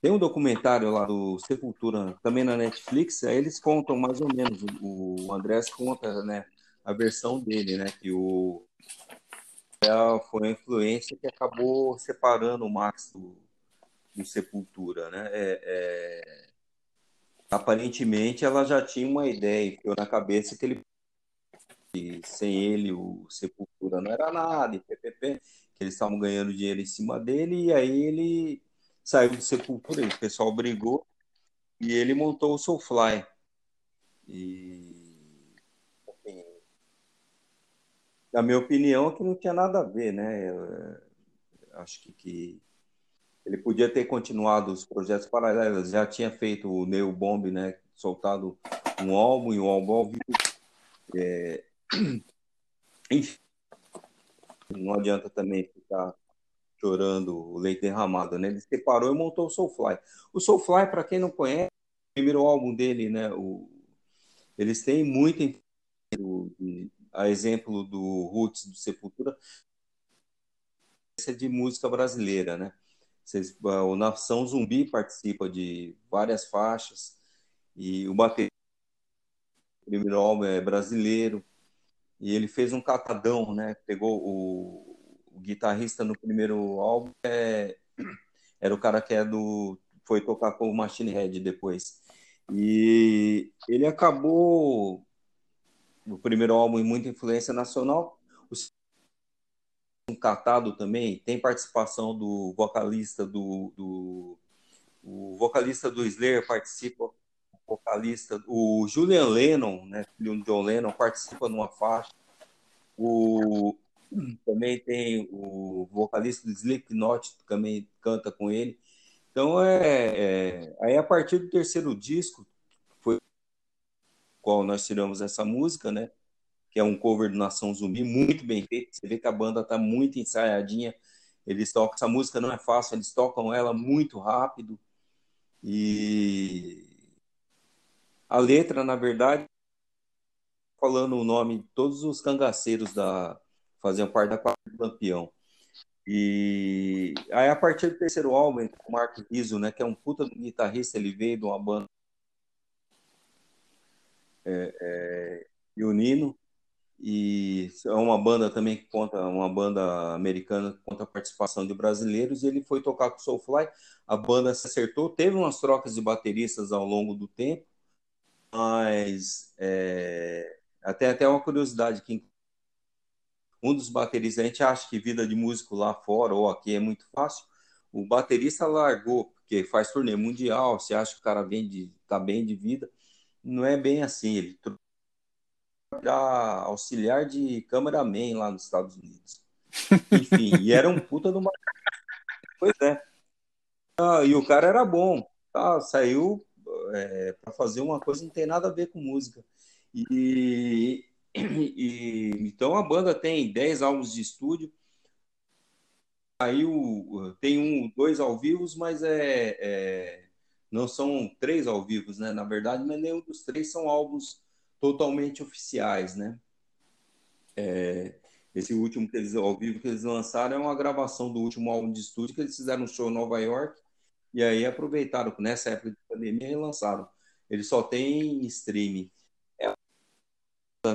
Speaker 3: tem um documentário lá do Sepultura, também na Netflix, aí eles contam mais ou menos, o, Andrés conta, né, a versão dele, né, que o foi a influência que acabou separando o Max do, do Sepultura, né? É, é, aparentemente ela já tinha uma ideia, ficou na cabeça que ele que sem ele o Sepultura não era nada, e PPP, que eles estavam ganhando dinheiro em cima dele, e aí ele saiu do Sepultura, o pessoal brigou, e ele montou o Soulfly. E, na minha opinião, é que não tinha nada a ver, né? Eu, acho que, que ele podia ter continuado os projetos paralelos, já tinha feito o Neo Bomb, né? Soltado um álbum e um álbum ao vivo. É... Enfim, não adianta também ficar chorando o leite derramado, né? Ele separou e montou o Soulfly. O Soulfly, para quem não conhece, o primeiro álbum dele, né? O... Eles têm muito a exemplo do Roots do Sepultura de música brasileira, né? Vocês, o Nação Zumbi participa de várias faixas e o baterista o primeiro álbum é brasileiro e ele fez um catadão, né? Pegou o, o guitarrista no primeiro álbum é, era o cara que é do foi tocar com o Machine Head depois. E ele acabou no primeiro álbum muita influência nacional. Um catado também tem participação do vocalista do, do o vocalista do Slayer participa vocalista o Julian Lennon né filho do John Lennon participa numa faixa o também tem o vocalista do Slipknot também canta com ele então é, é aí a partir do terceiro disco foi qual nós tiramos essa música né que é um cover do Nação Zumbi, muito bem feito. Você vê que a banda tá muito ensaiadinha. Eles tocam essa música não é fácil, eles tocam ela muito rápido. E a letra, na verdade, falando o nome de todos os cangaceiros da faziam parte da quarta do campeão. E aí a partir do terceiro álbum, o Mark Rizzo, né, que é um puta guitarrista, ele veio de uma banda é, é, e o Nino, e é uma banda também que conta, uma banda americana que conta a participação de brasileiros, e ele foi tocar com o Soulfly, a banda se acertou, teve umas trocas de bateristas ao longo do tempo, mas é, até, até uma curiosidade, que um dos bateristas, a gente acha que vida de músico lá fora ou aqui é muito fácil, o baterista largou, porque faz turnê mundial, você acha que o cara vem de, tá bem de vida, não é bem assim, ele auxiliar de cameraman lá nos Estados Unidos. Enfim, e era um puta de uma. Pois é. Ah, e o cara era bom. Tá? Saiu é, para fazer uma coisa que não tem nada a ver com música. E, e então a banda tem 10 álbuns de estúdio. Aí tem um, dois ao vivo, mas é, é, não são três ao vivo, né? Na verdade, mas nenhum dos três são álbuns totalmente oficiais, né? É, esse último que eles ao vivo que eles lançaram é uma gravação do último álbum de estúdio que eles fizeram show em Nova York e aí aproveitaram nessa época de pandemia e lançaram. Ele só tem streaming, é,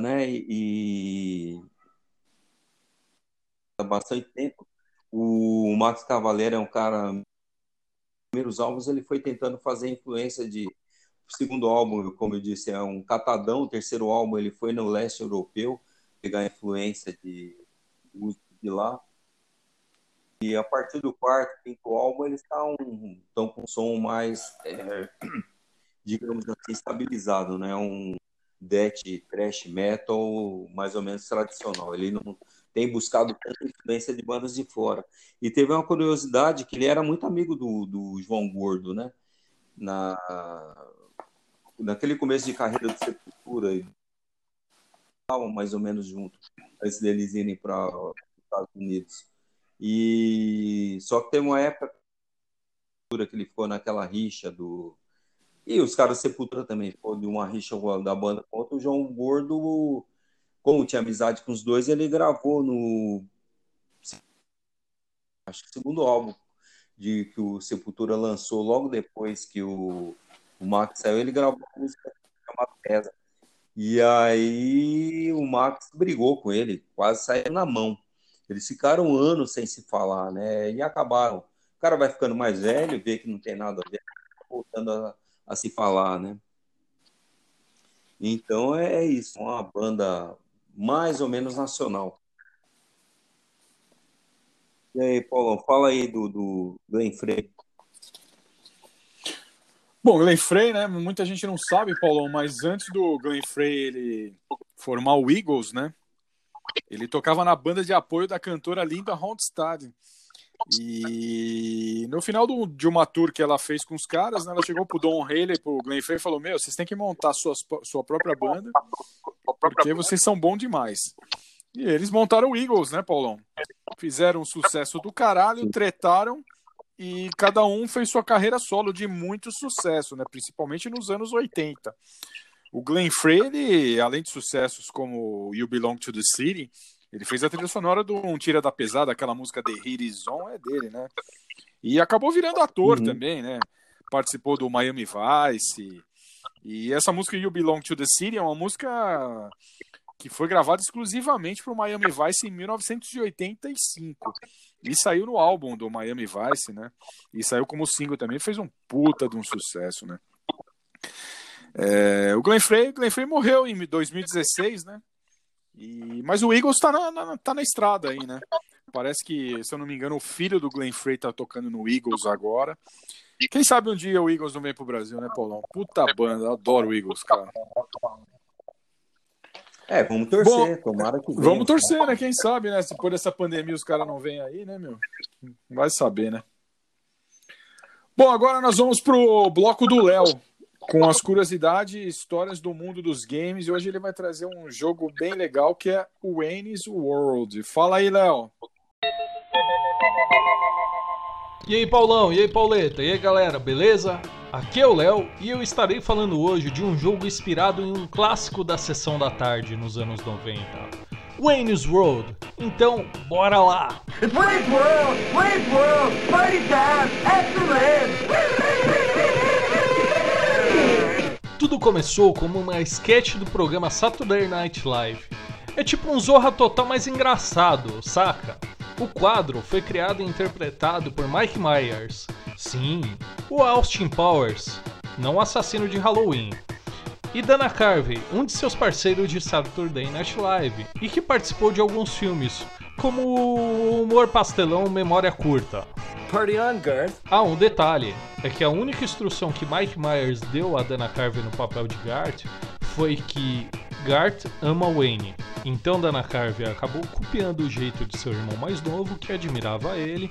Speaker 3: né? E há bastante tempo. O Max Cavalera é um cara primeiros álbuns ele foi tentando fazer influência de segundo álbum, como eu disse, é um catadão. O terceiro álbum ele foi no leste europeu, pegar influência de música de lá. E a partir do quarto, quinto álbum, eles estão, estão com um som mais, é, digamos assim, estabilizado, né? Um death thrash metal mais ou menos tradicional. Ele não tem buscado tanta influência de bandas de fora. E teve uma curiosidade que ele era muito amigo do, do João Gordo, né? Na, naquele começo de carreira de Sepultura, estavam mais ou menos juntos, antes deles irem para os Estados Unidos. E só que teve uma época que ele ficou naquela rixa do. E os caras Sepultura também ficou de uma rixa da banda contra o João Gordo como tinha amizade com os dois, ele gravou no acho que segundo álbum de que o Sepultura lançou logo depois que o, o Max saiu, ele gravou uma música chamada Pesa. E aí o Max brigou com ele, quase saiu na mão. Eles ficaram anos sem se falar, né? E acabaram. O cara vai ficando mais velho, vê que não tem nada a ver, voltando a, a se falar, né? Então é, é isso, uma banda mais ou menos nacional. E aí, Paulão, fala aí do, do Glenn Frey.
Speaker 2: Bom, Glenn Frey, né? Muita gente não sabe, Paulão, mas antes do Glenn Frey ele formar o Eagles, né? Ele tocava na banda de apoio da cantora Linda Ronstadt. E no final do, de uma tour que ela fez com os caras, né, ela chegou pro Don Haley, pro Glenn Frey e falou: Meu, vocês têm que montar suas, sua própria banda, porque vocês são bons demais. E eles montaram o Eagles, né, Paulão? Fizeram um sucesso do caralho, tretaram e cada um fez sua carreira solo de muito sucesso, né? Principalmente nos anos 80. O Glenn Frey, ele, além de sucessos como You Belong to the City, ele fez a trilha sonora do Um Tira da Pesada, aquela música The Hit Is On é dele, né? E acabou virando ator
Speaker 3: Uhum.
Speaker 2: também, né? Participou do Miami Vice. E essa música You Belong to the City é uma música que foi gravada exclusivamente para o Miami Vice em 1985. E saiu no álbum do Miami Vice, né? E saiu como single também, fez um puta de um sucesso, né? É, o Glenn Frey, Glenn Frey morreu em 2016, né? E, mas o Eagles tá na, na- tá na estrada aí, né? Parece que, se eu não me engano, o filho do Glenn Frey tá tocando no Eagles agora. Quem sabe um dia o Eagles não vem pro Brasil, né, Paulão? Puta banda, eu adoro o Eagles, cara.
Speaker 3: É, vamos torcer, tomara que venha.
Speaker 2: Vamos torcer, né? Quem sabe, né? Se por essa pandemia os caras não vêm aí, né, meu? Vai saber, né? Bom, agora nós vamos pro bloco do Léo, com as curiosidades e histórias do mundo dos games. E hoje ele vai trazer um jogo bem legal que é o Wayne's World. Fala aí, Léo.
Speaker 16: E aí, Paulão? E aí, Pauleta? E aí, galera, beleza? Aqui é o Léo e eu estarei falando hoje de um jogo inspirado em um clássico da sessão da tarde nos anos 90. Wayne's World. Então, bora lá!
Speaker 17: Wayne's World! Wayne's World! Party time! Excellent!
Speaker 16: Tudo começou como uma sketch do programa Saturday Night Live. É tipo um Zorra Total mais engraçado, saca? O quadro foi criado e interpretado por Mike Myers. Sim, o Austin Powers, não assassino de Halloween. E Dana Carvey, um de seus parceiros de Saturday Night Live, e que participou de alguns filmes, como o humor pastelão Memória Curta.
Speaker 18: Party on, Garth.
Speaker 16: Ah, um detalhe, é que a única instrução que Mike Myers deu a Dana Carvey no papel de Garth foi que Garth ama Wayne. Então Dana Carvey acabou copiando o jeito de seu irmão mais novo, que admirava ele,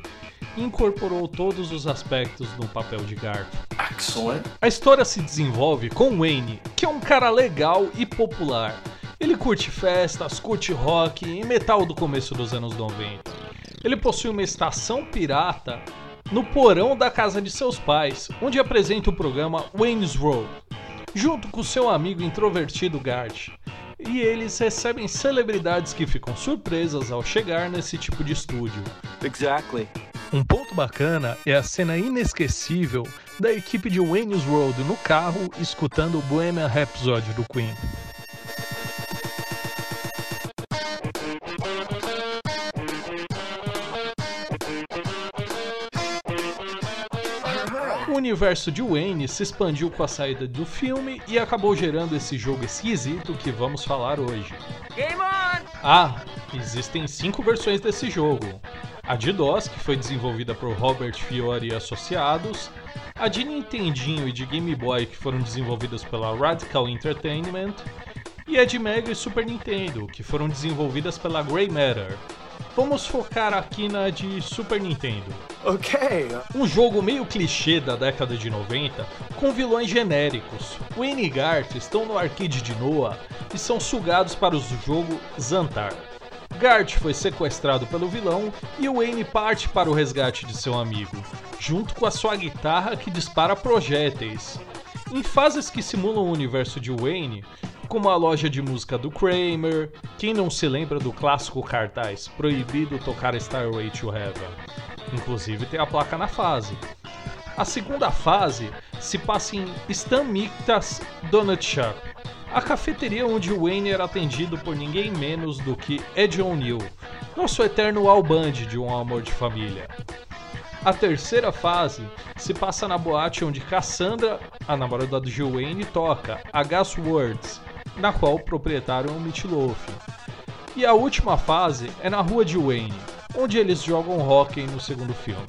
Speaker 16: e incorporou todos os aspectos no papel de Garth.
Speaker 18: Excellent.
Speaker 16: A história se desenvolve com Wayne, que é um cara legal e popular. Ele curte festas, curte rock e metal do começo dos anos 90. Ele possui uma estação pirata no porão da casa de seus pais, onde apresenta o programa Wayne's World, junto com seu amigo introvertido Garth. E eles recebem celebridades que ficam surpresas ao chegar nesse tipo de estúdio.
Speaker 18: Exactly.
Speaker 16: Um ponto bacana é a cena inesquecível da equipe de Wayne's World no carro escutando o Bohemian Rhapsody do Queen. Universo de Wayne se expandiu com a saída do filme e acabou gerando esse jogo esquisito que vamos falar hoje.
Speaker 17: Game on!
Speaker 16: Ah, existem cinco versões desse jogo. A de DOS, que foi desenvolvida por Robert Fiore e Associados, a de Nintendinho e de Game Boy, que foram desenvolvidas pela Radical Entertainment, e a de Mega e Super Nintendo, que foram desenvolvidas pela Grey Matter. Vamos focar aqui na de Super Nintendo.
Speaker 18: Ok.
Speaker 16: Um jogo meio clichê da década de 90, com vilões genéricos. Wayne e Garth estão no arcade de Noah e são sugados para o jogo Xantar. Garth foi sequestrado pelo vilão e Wayne parte para o resgate de seu amigo, junto com a sua guitarra que dispara projéteis. Em fases que simulam o universo de Wayne, como a loja de música do Kramer. Quem não se lembra do clássico cartaz Proibido tocar Starway to Heaven? Inclusive tem a placa na fase. A segunda fase se passa em Stamiktas Donut Shop, a cafeteria onde Wayne era atendido por ninguém menos do que Ed O'Neill, nosso eterno Alband de Um Amor de Família. A terceira fase se passa na boate onde Cassandra, a namorada de Wayne, toca, a Gas Words, na qual o proprietário é um Meatloaf. E a última fase é na rua de Wayne, onde eles jogam hockey no segundo filme.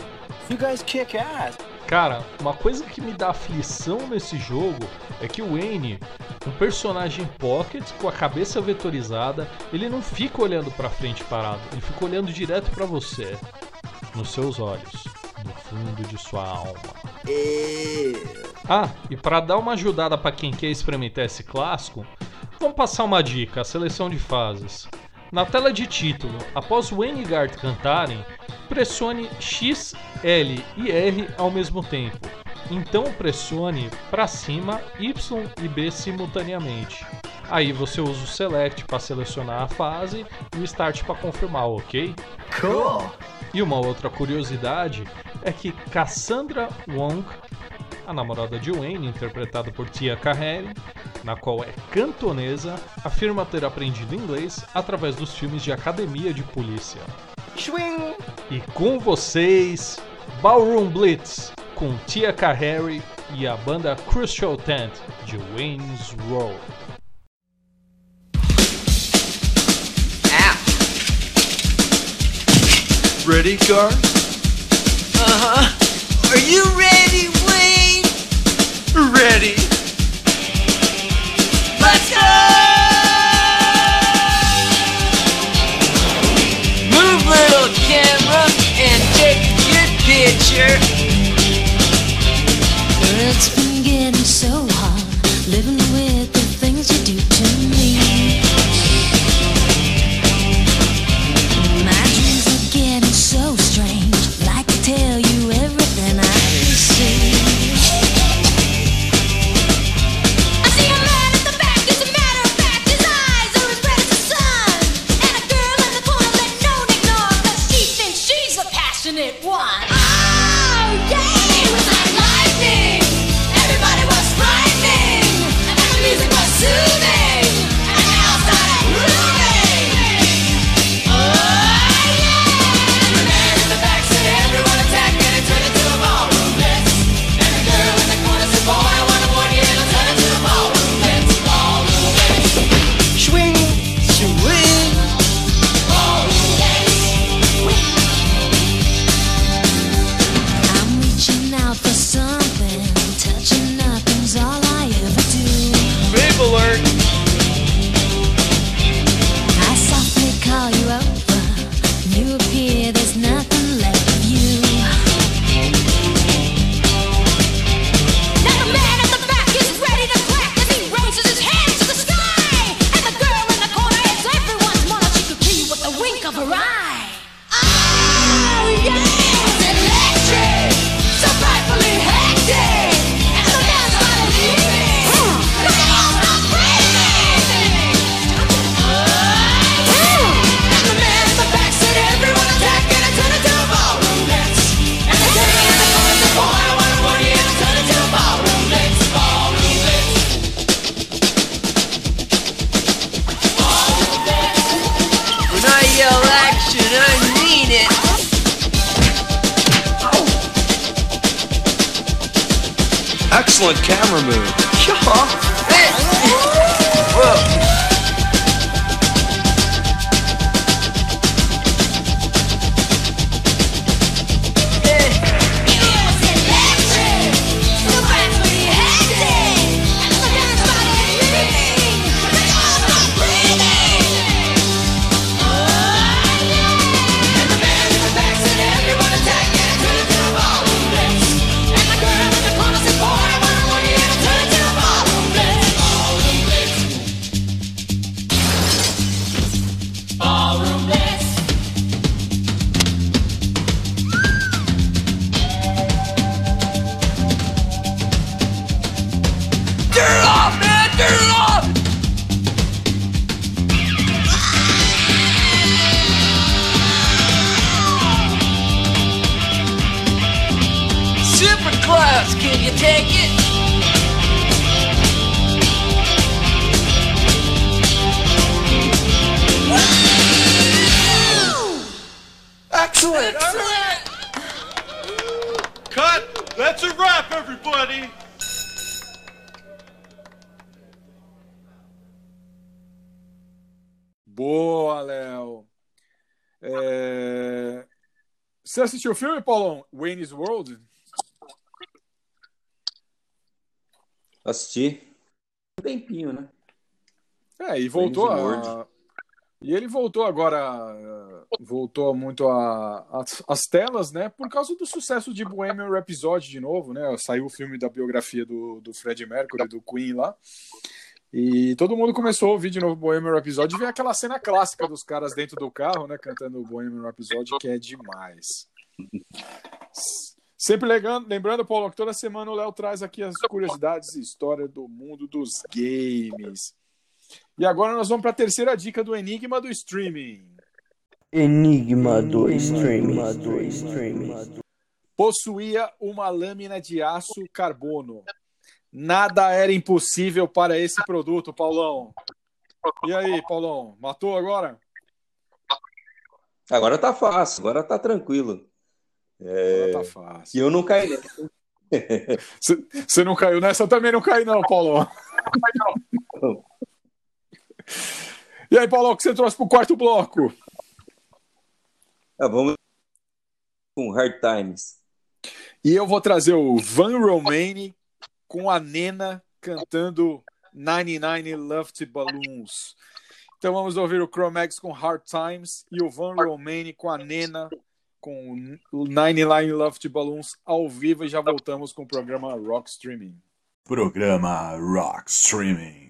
Speaker 18: You guys kick ass.
Speaker 16: Cara, uma coisa que me dá aflição nesse jogo é que o Wayne, um personagem pocket com a cabeça vetorizada, ele não fica olhando pra frente parado, ele fica olhando direto pra você, nos seus olhos, no fundo de sua alma. Ah, e pra dar uma ajudada pra quem quer experimentar esse clássico, vamos passar uma dica, a seleção de fases. Na tela de título, após Wayne e Garth cantarem, pressione X, L e R ao mesmo tempo. Então pressione para cima Y e B simultaneamente. Aí você usa o Select para selecionar a fase e o Start para confirmar, ok?
Speaker 18: Cool.
Speaker 16: E uma outra curiosidade é que Cassandra Wong, a namorada de Wayne, interpretada por Tia Carrere, na qual é cantonesa, afirma ter aprendido inglês através dos filmes de academia de polícia.
Speaker 18: Swing.
Speaker 16: E com vocês, Ballroom Blitz, com Tia Carrere e a banda Crucial Tent de Wayne's Row.
Speaker 18: Ready, Gar? Uh huh. Are you ready, Wayne? Ready. Let's go! Move, little camera, and take your picture.
Speaker 19: It's been getting so hard living
Speaker 2: Paulão? Wayne's World?
Speaker 3: Assisti. Um tempinho, né?
Speaker 2: É, e voltou a... E ele voltou agora, voltou muito a- as, as telas, né? Por causa do sucesso de Bohemian Rhapsody de novo, né? Saiu o filme da biografia do, do Fred Mercury, do Queen lá. E todo mundo começou a ouvir de novo Bohemian Rhapsody e vem aquela cena clássica dos caras dentro do carro, né? Cantando Bohemian Rhapsody, que é demais. Sempre lembrando, lembrando, Paulo, que toda semana o Léo traz aqui as curiosidades e história do mundo dos games. E agora nós vamos para a terceira dica do Enigma do Streaming.
Speaker 14: Enigma do streaming. do streaming.
Speaker 2: Possuía uma lâmina de aço carbono. Nada era impossível para esse produto, Paulão. E aí, Paulão, matou agora?
Speaker 3: Agora tá fácil, agora tá tranquilo. É...
Speaker 2: Agora tá fácil.
Speaker 3: E eu não caí nessa.
Speaker 2: Você não caiu nessa? Eu também não caí, não, Paulão. E aí, Paulão, o que você trouxe pro quarto bloco?
Speaker 3: Ah, vamos com Hard Times.
Speaker 2: E eu vou trazer o Van Romane com a Nena cantando 99 Left Balloons. Então vamos ouvir o Chromax com Hard Times e o Van Romane com a Nena com 99 Left Balloons ao vivo e já voltamos com o programa Rock Streaming.
Speaker 1: Programa Rock Streaming.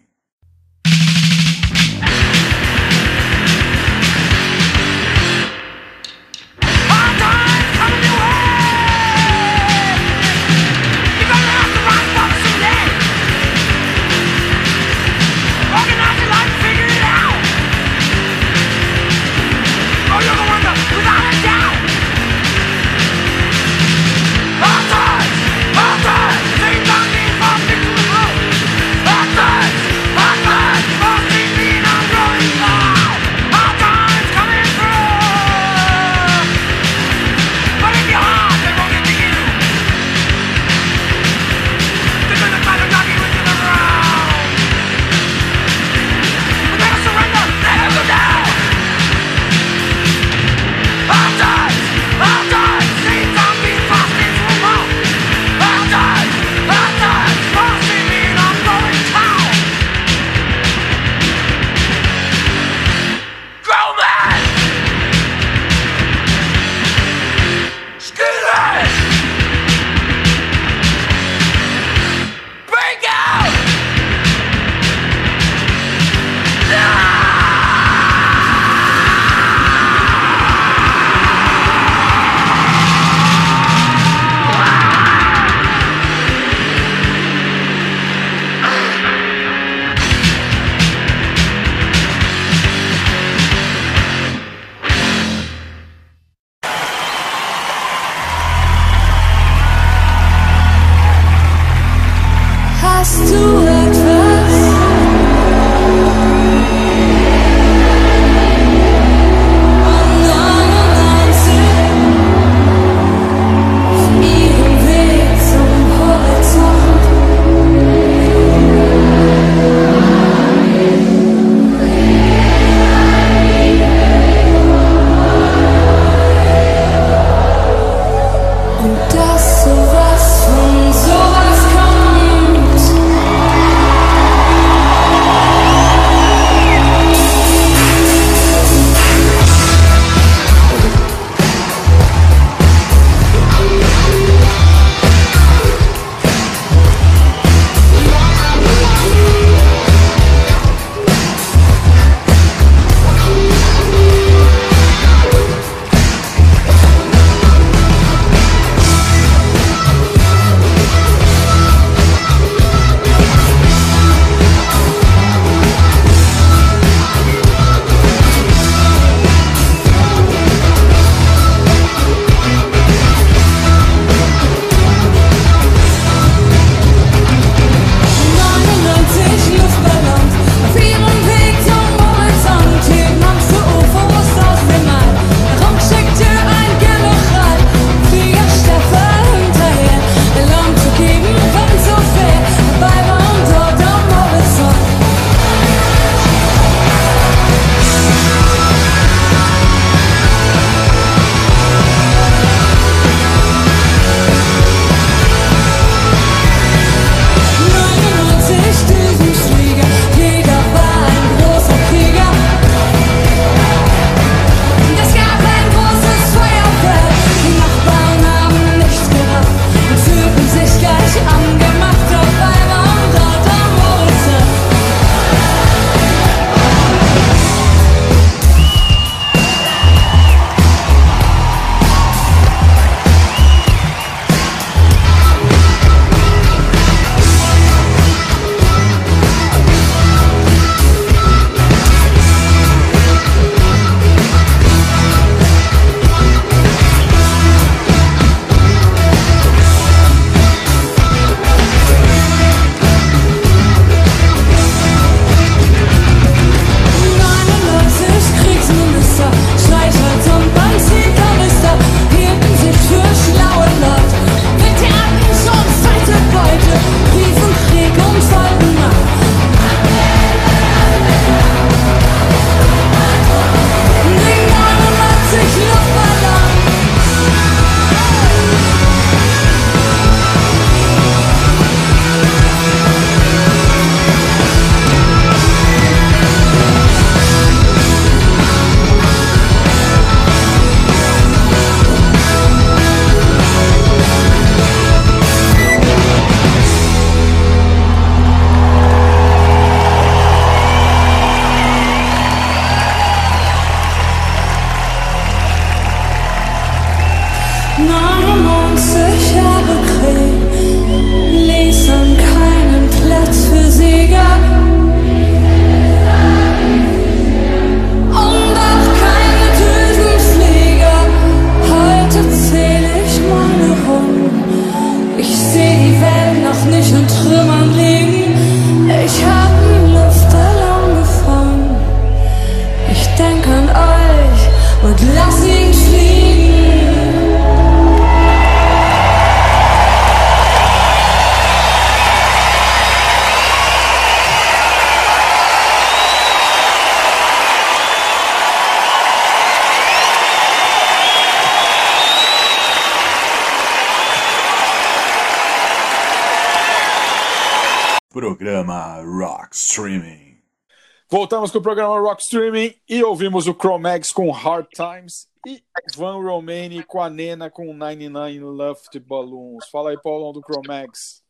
Speaker 2: Voltamos com o programa Rock Streaming e ouvimos o Chromax com Hard Times e Van Romani com a Nena com 99 Luft Balloons. Fala aí, Paulão, do Chromax.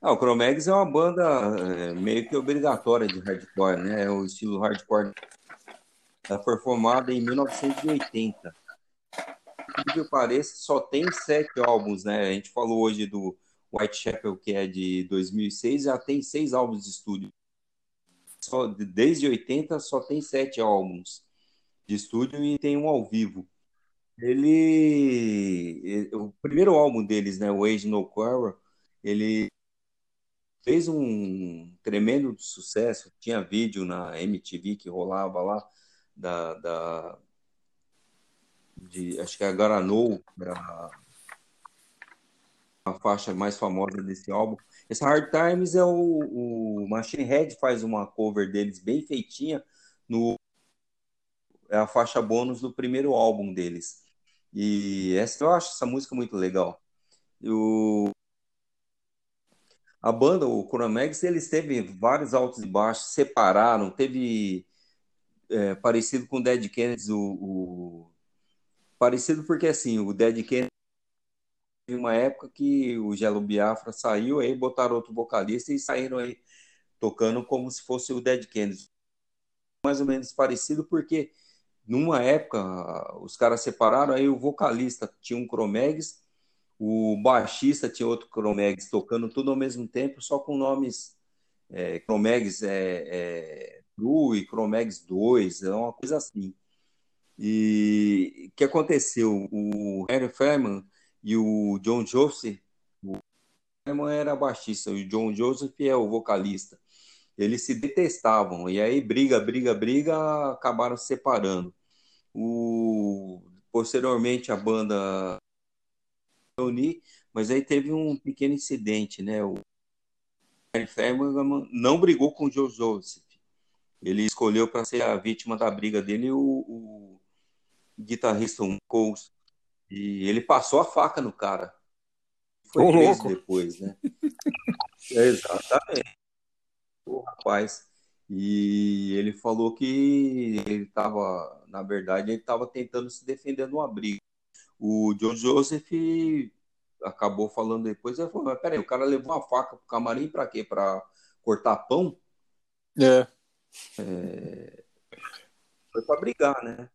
Speaker 3: Ah, o Chromex é uma banda é, meio que obrigatória de hardcore, né? É o estilo hardcore. Ela foi formada em 1980. Por que pareça, só tem sete álbuns, né? A gente falou hoje do Whitechapel, que é de 2006, já tem seis álbuns de estúdio. Só, desde 80 só tem sete álbuns de estúdio e tem um ao vivo. Ele, o primeiro álbum deles, né, o Age No Quarrel, ele fez um tremendo sucesso. Tinha vídeo na MTV que rolava lá da, da de, acho que é a Garanou, era a faixa mais famosa desse álbum. Esse Hard Times é o, o Machine Head faz uma cover deles bem feitinha no é a faixa bônus do primeiro álbum deles. E essa eu acho essa música muito legal. O a banda, o Chromax, eles teve vários altos e baixos, separaram, teve é, parecido com o Dead Kennedys, o, o- parecido porque assim, o Dead Kennedys uma época que o Gelo Biafra saiu, aí botaram outro vocalista e saíram aí tocando como se fosse o Dead Kennedys. Mais ou menos parecido porque numa época os caras separaram, aí o vocalista tinha um Chromegs, o baixista tinha outro Chromegs tocando tudo ao mesmo tempo, só com nomes é, Chromegs é, é, True e Chromegs 2, é uma coisa assim. E o que aconteceu? O Harry Fairman e o John Joseph, o Fairman era baixista, e o John Joseph é o vocalista. Eles se detestavam, e aí briga, briga, briga, acabaram se separando. O, posteriormente a banda reunir, mas aí teve um pequeno incidente, né? O Fairman não brigou com o Joe Joseph. Ele escolheu para ser a vítima da briga dele o, o guitarrista Coles. E ele passou a faca no cara. Foi
Speaker 2: Ô,
Speaker 3: preso
Speaker 2: louco.
Speaker 3: depois, né? É, exatamente. O rapaz. E ele falou que ele estava, na verdade, ele estava tentando se defender numa briga. O John Joseph acabou falando depois, ele falou, mas peraí, o cara levou uma faca pro camarim para quê? Para cortar pão?
Speaker 2: É.
Speaker 3: É, Foi para brigar, né?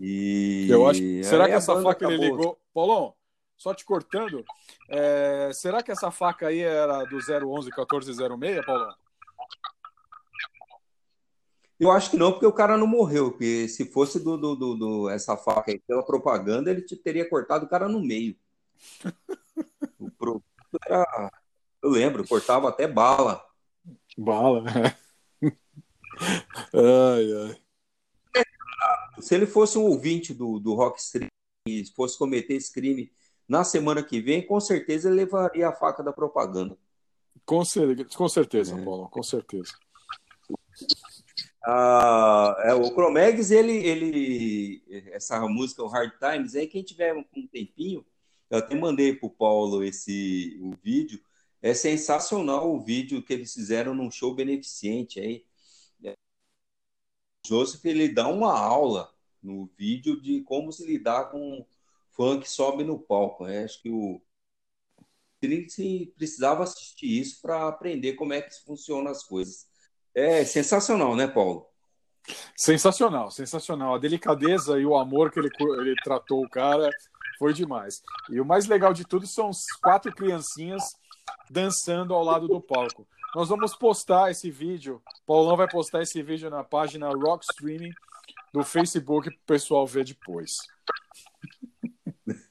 Speaker 3: E
Speaker 2: Eu acho. Será
Speaker 3: aí
Speaker 2: que essa faca ele
Speaker 3: acabou-
Speaker 2: ligou? Paulão, só te cortando. é, será que essa faca aí era do 011 1406, Paulão?
Speaker 3: Eu acho que não, porque o cara não morreu. Porque se fosse do, do, do- do- essa faca aí pela propaganda, ele te teria cortado o cara no meio. O produto era. Eu lembro, cortava até bala.
Speaker 2: Bala, né? ai, ai.
Speaker 3: Se ele fosse um ouvinte do, do Rockstream e fosse cometer esse crime na semana que vem, com certeza ele levaria a faca da propaganda.
Speaker 2: Com, cer- com certeza,
Speaker 3: É.
Speaker 2: Paulão, com certeza.
Speaker 3: Ah, é, o Chromegs, ele, ele, essa música, o Hard Times, aí quem tiver um um tempinho, eu até mandei pro Paulo esse o vídeo, é sensacional o vídeo que eles fizeram num show beneficente aí. Joseph, ele dá uma aula no vídeo de como se lidar com fã que sobe no palco. né? Acho que o se- precisava assistir isso para aprender como é que funcionam as coisas. É sensacional, né, Paulo?
Speaker 2: Sensacional, sensacional. A delicadeza e o amor que ele, ele tratou o cara foi demais. E o mais legal de tudo são os quatro criancinhas dançando ao lado do palco. Nós vamos postar esse vídeo, Paulão vai postar esse vídeo na página Rock Streaming do Facebook para o pessoal ver depois.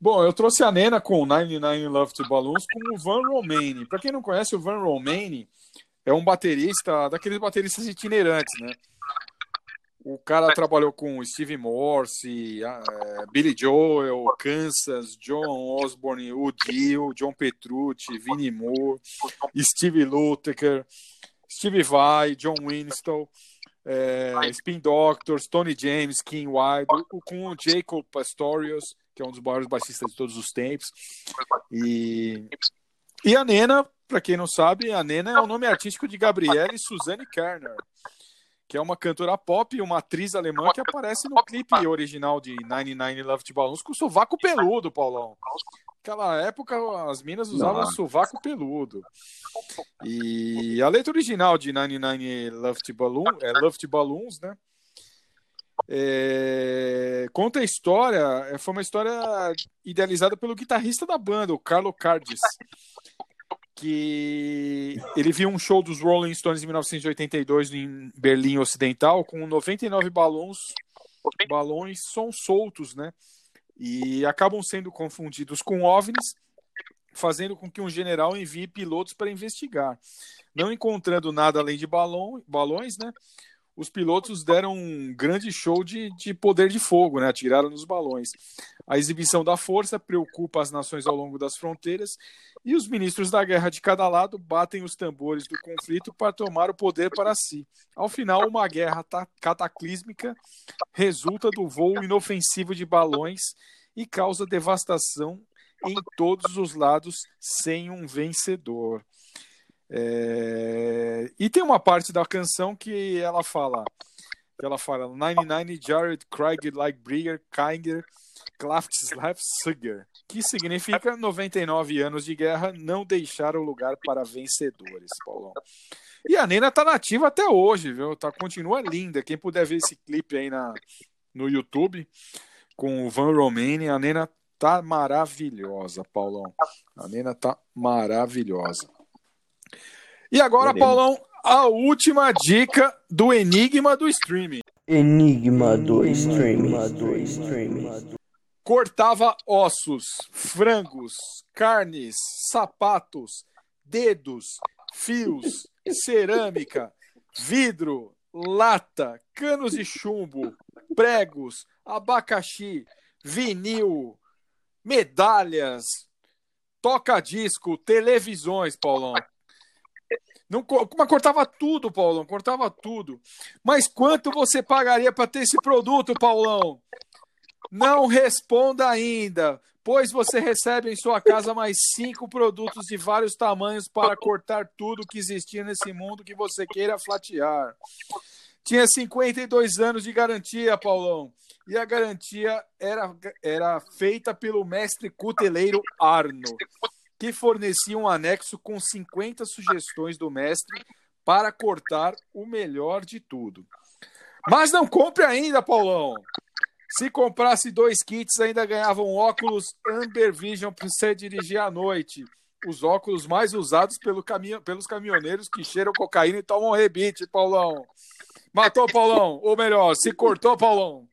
Speaker 2: Bom, eu trouxe a Nena com 99 Love to Balloons com o Van Romani. Para quem não conhece, o Van Romani é um baterista, daqueles bateristas itinerantes, né? O cara trabalhou com Steve Morse, eh, Billy Joel, Kansas, John Osborne, Udil, John Petrucci, Vinnie Moore, Steve Lukather, Steve Vai, John Winston, eh, Spin Doctors, Tony James, King Wilde, o- com o Jacob Pastorius, que é um dos maiores baixistas de todos os tempos. E, e a Nena, para quem não sabe, a Nena é o nome artístico de Gabriele Suzanne Kerner que é uma cantora pop e uma atriz alemã que aparece no clipe original de 99 Love to Balloons com sovaco peludo, Paulão. Naquela época, as minas usavam sovaco peludo. E a letra original de 99 Love to Balloons, é Love to Balloons, né? É, conta a história, é, foi uma história idealizada pelo guitarrista da banda, o Carlo Cardis, que ele viu um show dos Rolling Stones em 1982 em Berlim Ocidental com 99 balões, balões são soltos, né? E acabam sendo confundidos com OVNIs, fazendo com que um general envie pilotos para investigar. Não encontrando nada além de balão, balões, né? Os pilotos deram um grande show de, de poder de fogo, né? Atiraram nos balões. A exibição da força preocupa as nações ao longo das fronteiras e os ministros da guerra de cada lado batem os tambores do conflito para tomar o poder para si. Ao final, uma guerra ta- cataclísmica resulta do voo inofensivo de balões e causa devastação em todos os lados sem um vencedor. É, E tem uma parte da canção que ela fala, que ela fala 99 Jared Craig like Brigger Kinder Klaftslav Sugar, que significa 99 anos de guerra não deixaram lugar para vencedores, Paulão. E a Nena tá nativa até hoje, viu? Tá, continua linda. Quem puder ver esse clipe aí na, no YouTube com o Van Romani, a Nena tá maravilhosa, Paulão. A Nena tá maravilhosa. E agora. Paulão, a última dica do Enigma do Streaming.
Speaker 14: Enigma do streaming.
Speaker 2: Cortava ossos, frangos, carnes, sapatos, dedos, fios, cerâmica, vidro, lata, canos de chumbo, pregos, abacaxi, vinil, medalhas, toca-disco, televisões, Paulão. Não, mas cortava tudo, Paulão, cortava tudo. Mas quanto você pagaria para ter esse produto, Paulão? Não responda ainda, pois você recebe em sua casa mais cinco produtos de vários tamanhos para cortar tudo que existia nesse mundo que você queira fatiar. Tinha 52 anos de garantia, Paulão. E a garantia era, era feita pelo mestre cuteleiro Arno, que fornecia um anexo com 50 sugestões do mestre para cortar o melhor de tudo. Mas não compre ainda, Paulão. Se comprasse dois kits, ainda ganhava um óculos Amber Vision para você dirigir à noite. Os óculos mais usados pelo pelos caminhoneiros que cheiram cocaína e tomam rebite, Paulão. Matou, Paulão. Ou melhor, se cortou, Paulão.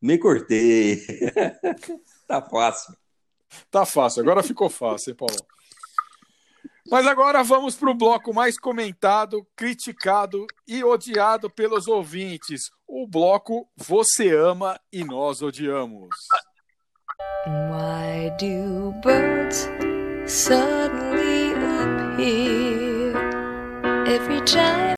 Speaker 3: Me cortei. tá fácil.
Speaker 2: Tá fácil, agora ficou fácil, hein, Paulão? Mas agora vamos para o bloco mais comentado, criticado e odiado pelos ouvintes. O bloco Você Ama e Nós Odiamos.
Speaker 20: Why do birds suddenly appear every time?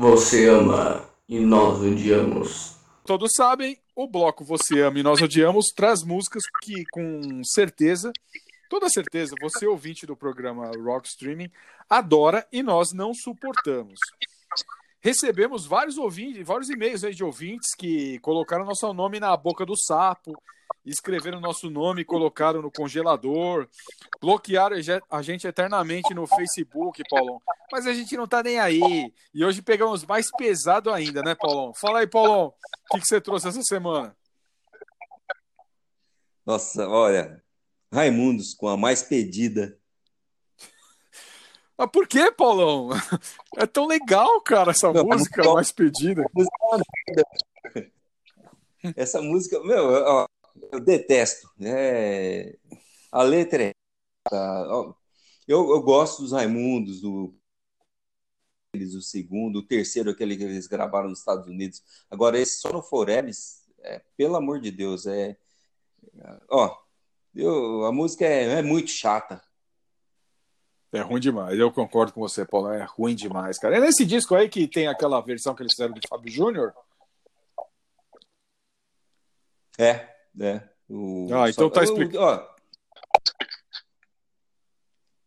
Speaker 14: Você ama e nós odiamos.
Speaker 2: Todos sabem, o bloco Você Ama e Nós Odiamos traz músicas que, com certeza, toda certeza, você ouvinte do programa Rock Streaming adora e nós não suportamos. Recebemos vários ouvintes, vários e-mails de ouvintes que colocaram nosso nome na boca do sapo, escreveram nosso nome, colocaram no congelador, bloquearam a gente eternamente no Facebook, Paulão. Mas a gente não tá nem aí. E hoje pegamos mais pesado ainda, né, Paulão? Fala aí, Paulão, o que, que você trouxe essa semana?
Speaker 3: Nossa, olha, Raimundos com a mais pedida.
Speaker 2: Mas por que, Paulão? É tão legal, cara, essa
Speaker 3: Não,
Speaker 2: música
Speaker 3: não-
Speaker 2: mais pedida.
Speaker 3: É. Essa música, meu, ó, eu detesto. É, a letra é. eu, eu gosto dos Raimundos, do eles, o segundo, o terceiro, aquele que eles gravaram nos Estados Unidos. Agora, esse só no Foremes, é, pelo amor de Deus, é. Ó, eu, a música é, é muito chata.
Speaker 2: É ruim demais, eu concordo com você, Paulão. É ruim demais, cara. É nesse disco aí que tem aquela versão que eles fizeram do Fábio Júnior?
Speaker 3: É, é. O,
Speaker 2: Ah, então tá explicado.
Speaker 3: ó,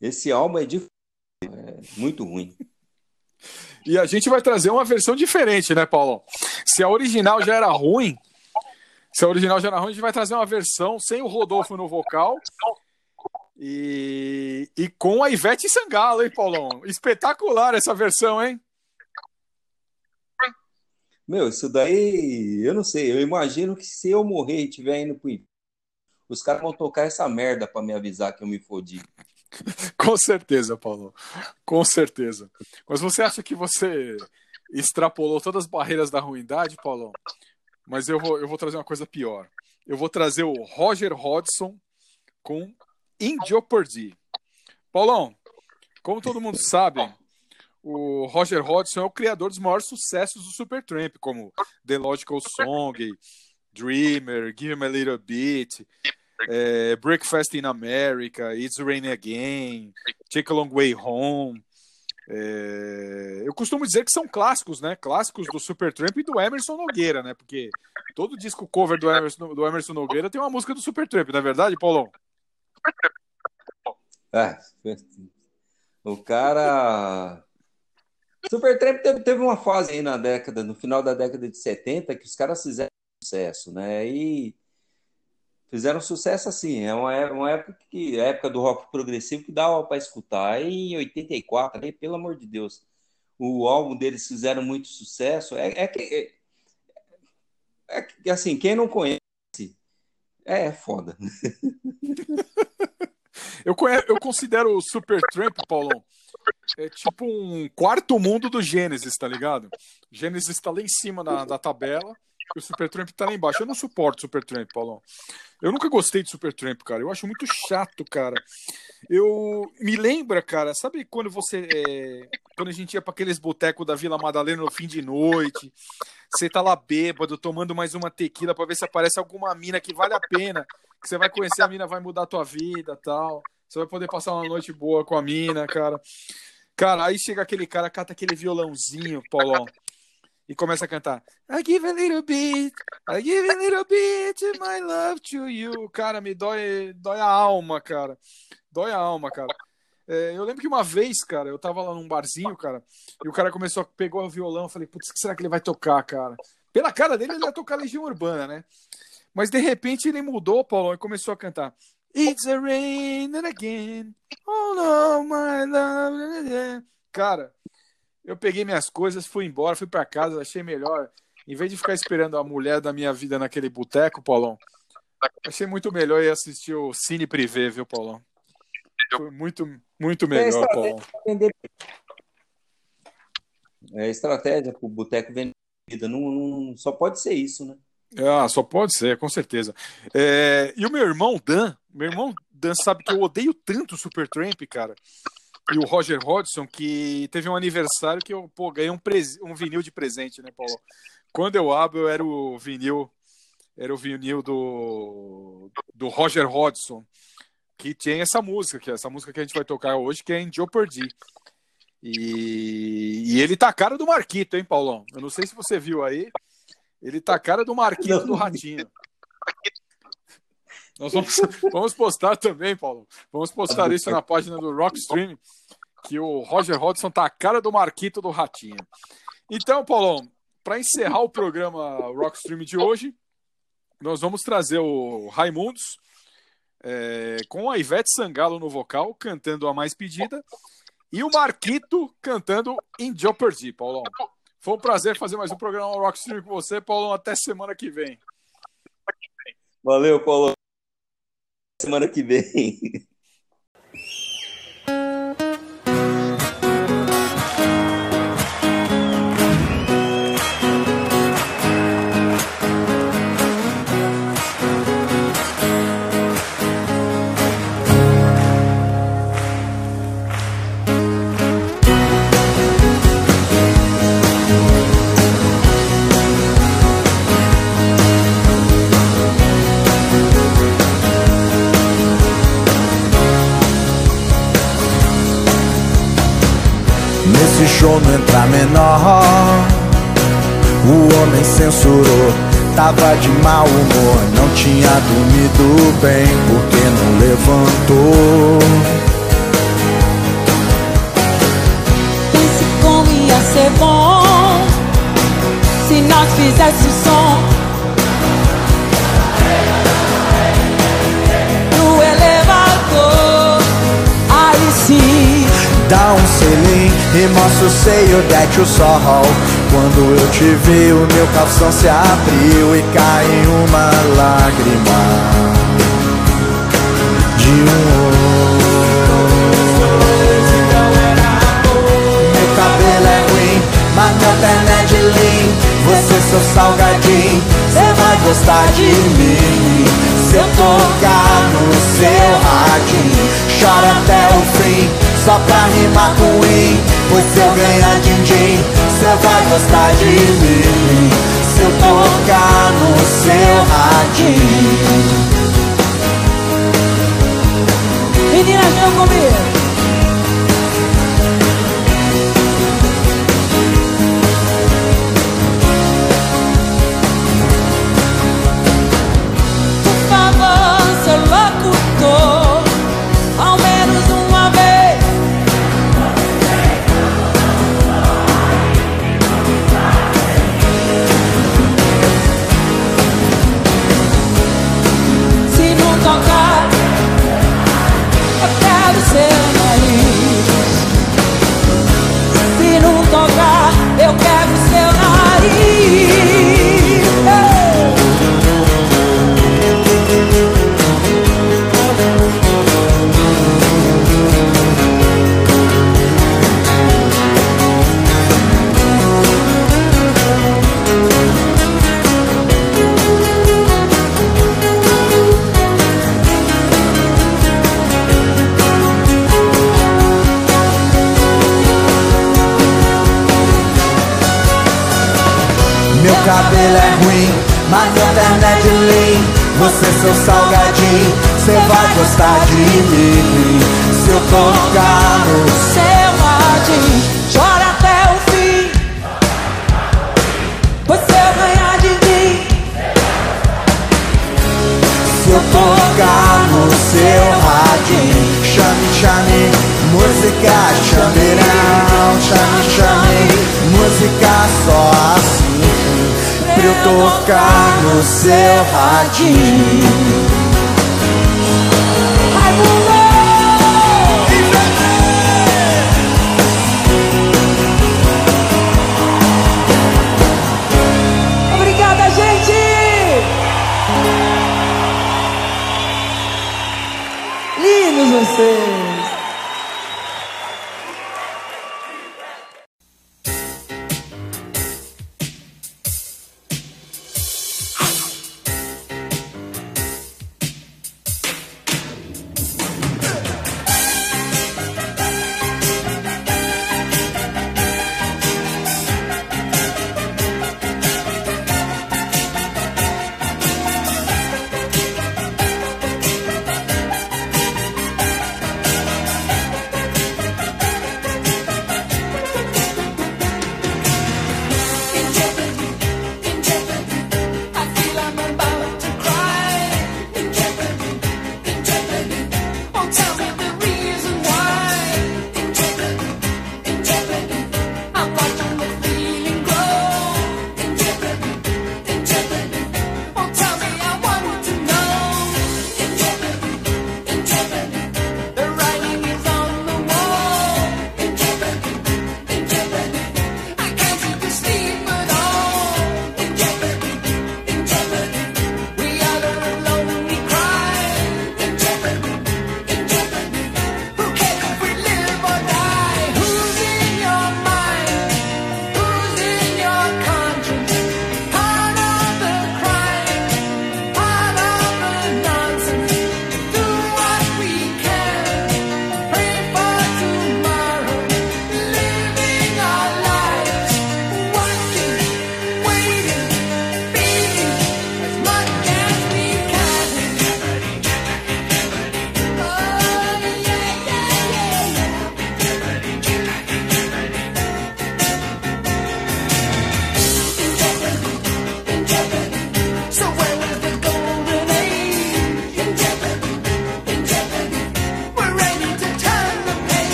Speaker 3: esse álbum é, de, é muito ruim.
Speaker 2: E a gente vai trazer uma versão diferente, né, Paulão? Se a original já era ruim, se a original já era ruim, a gente vai trazer uma versão sem o Rodolfo no vocal e, e com a Ivete Sangalo, hein, Paulão? Espetacular essa versão, hein?
Speaker 3: Meu, isso daí, eu não sei. Eu imagino que se eu morrer e estiver indo pro os caras vão tocar essa merda pra me avisar que eu me fodi.
Speaker 2: Com certeza, Paulo. Com certeza. Mas você acha que você extrapolou todas as barreiras da ruindade, Paulão? Mas eu vou, eu vou trazer uma coisa pior. Eu vou trazer o Roger Hodgson com In Jeopardy. Paulão, como todo mundo sabe, o Roger Hodgson é o criador dos maiores sucessos do Supertramp, como The Logical Song, Dreamer, Give Me a Little Bit, é, Breakfast in America, It's Rain Again, Take a Long Way Home. É, eu costumo dizer que são clássicos, né? Clássicos do Supertramp e do Emerson Nogueira, né? Porque todo disco cover do Emerson, do Emerson Nogueira tem uma música do Supertramp, não é verdade, Paulão?
Speaker 3: É, o cara. Supertramp teve, teve uma fase aí na década, no final da década de 70, que os caras fizeram sucesso, né? E fizeram sucesso assim. É uma, é uma época que época do rock progressivo que dava para escutar. Aí em 84, aí, pelo amor de Deus, o álbum deles fizeram muito sucesso. É, é que é, é assim, quem não conhece é foda.
Speaker 2: Eu, eu considero o Supertramp, Paulão, é tipo um quarto mundo do Gênesis, tá ligado? Gênesis tá lá em cima da, da tabela e o Supertramp tá lá embaixo. Eu não suporto Supertramp, Paulão. Eu nunca gostei de Supertramp, cara. Eu acho muito chato, cara. Eu me lembra, cara, sabe quando você é, quando a gente ia para aqueles botecos da Vila Madalena no fim de noite, você tá lá bêbado, tomando mais uma tequila para ver se aparece alguma mina que vale a pena, que você vai conhecer a mina, vai mudar a tua vida, tal. Você vai poder passar uma noite boa com a mina, cara. Cara, aí chega aquele cara, cata aquele violãozinho, Paulão, e começa a cantar. I give a little bit, I give a little bit of my love to you. Cara, me dói, dói a alma, cara. Dói a alma, cara. É, eu lembro que uma vez, cara, eu tava lá num barzinho, cara, e o cara começou pegou o violão, falei, putz, o que será que ele vai tocar, cara? Pela cara dele, ele ia tocar Legião Urbana, né? Mas de repente ele mudou, Paulo, e começou a cantar. It's a rain again. Oh no, my love. Cara, eu peguei minhas coisas, fui embora, fui pra casa, achei melhor. Em vez de ficar esperando a mulher da minha vida naquele boteco, Paulão, achei muito melhor ir assistir o Cine Privé, viu, Paulão? Foi muito, muito melhor,
Speaker 3: É
Speaker 2: Paulão.
Speaker 3: É estratégia pro boteco vender vida. Não, não- só pode ser isso, né?
Speaker 2: Ah, só pode ser, com certeza. É, e o meu irmão Dan, meu irmão Dan sabe que eu odeio tanto o Supertramp, cara. E o Roger Hodgson, que teve um aniversário que eu pô, ganhei um, um vinil de presente, né, Paulo? Quando eu abro, era o vinil, era o vinil do, do Roger Hodgson, que tem essa música, que é essa música que a gente vai tocar hoje, que é em Jeopardy. E, e ele tá a cara do Marquito, hein, Paulão? Eu não sei se você viu aí. Ele tá a cara do Marquito do Ratinho. Nós vamos, vamos postar também, Paulo. Vamos postar isso na página do Rockstream, que o Roger Hodgson tá a cara do Marquito do Ratinho. Então, Paulão, para encerrar o programa Rock Stream de hoje, nós vamos trazer o Raimundos é, com a Ivete Sangalo no vocal, cantando a mais pedida, e o Marquito cantando em Jeopardy, Paulão. Foi um prazer fazer mais um programa Rock Stream com você, Paulão. Até semana que vem.
Speaker 3: Valeu, Paulo. Semana que vem.
Speaker 17: Nesse show não entra menor. O homem censurou Tava de mau humor Não tinha dormido bem Porque não levantou.
Speaker 18: Pense como ia ser bom se nós fizesse o som
Speaker 17: Dá um selim e mostra o seio, dete o sol Quando eu te vi o meu calção se abriu E cai uma lágrima De um Meu cabelo é ruim, mas meu terno é de lean Você seu salgadinho, cê vai gostar de mim. Se eu tocar no seu radinho Chora até o fim, só pra rimar in Pois se eu ganhar din-din, cê vai gostar de mim. Se eu tocar no seu radinho.
Speaker 18: Meninas, venham comigo.
Speaker 17: No
Speaker 18: seu radinho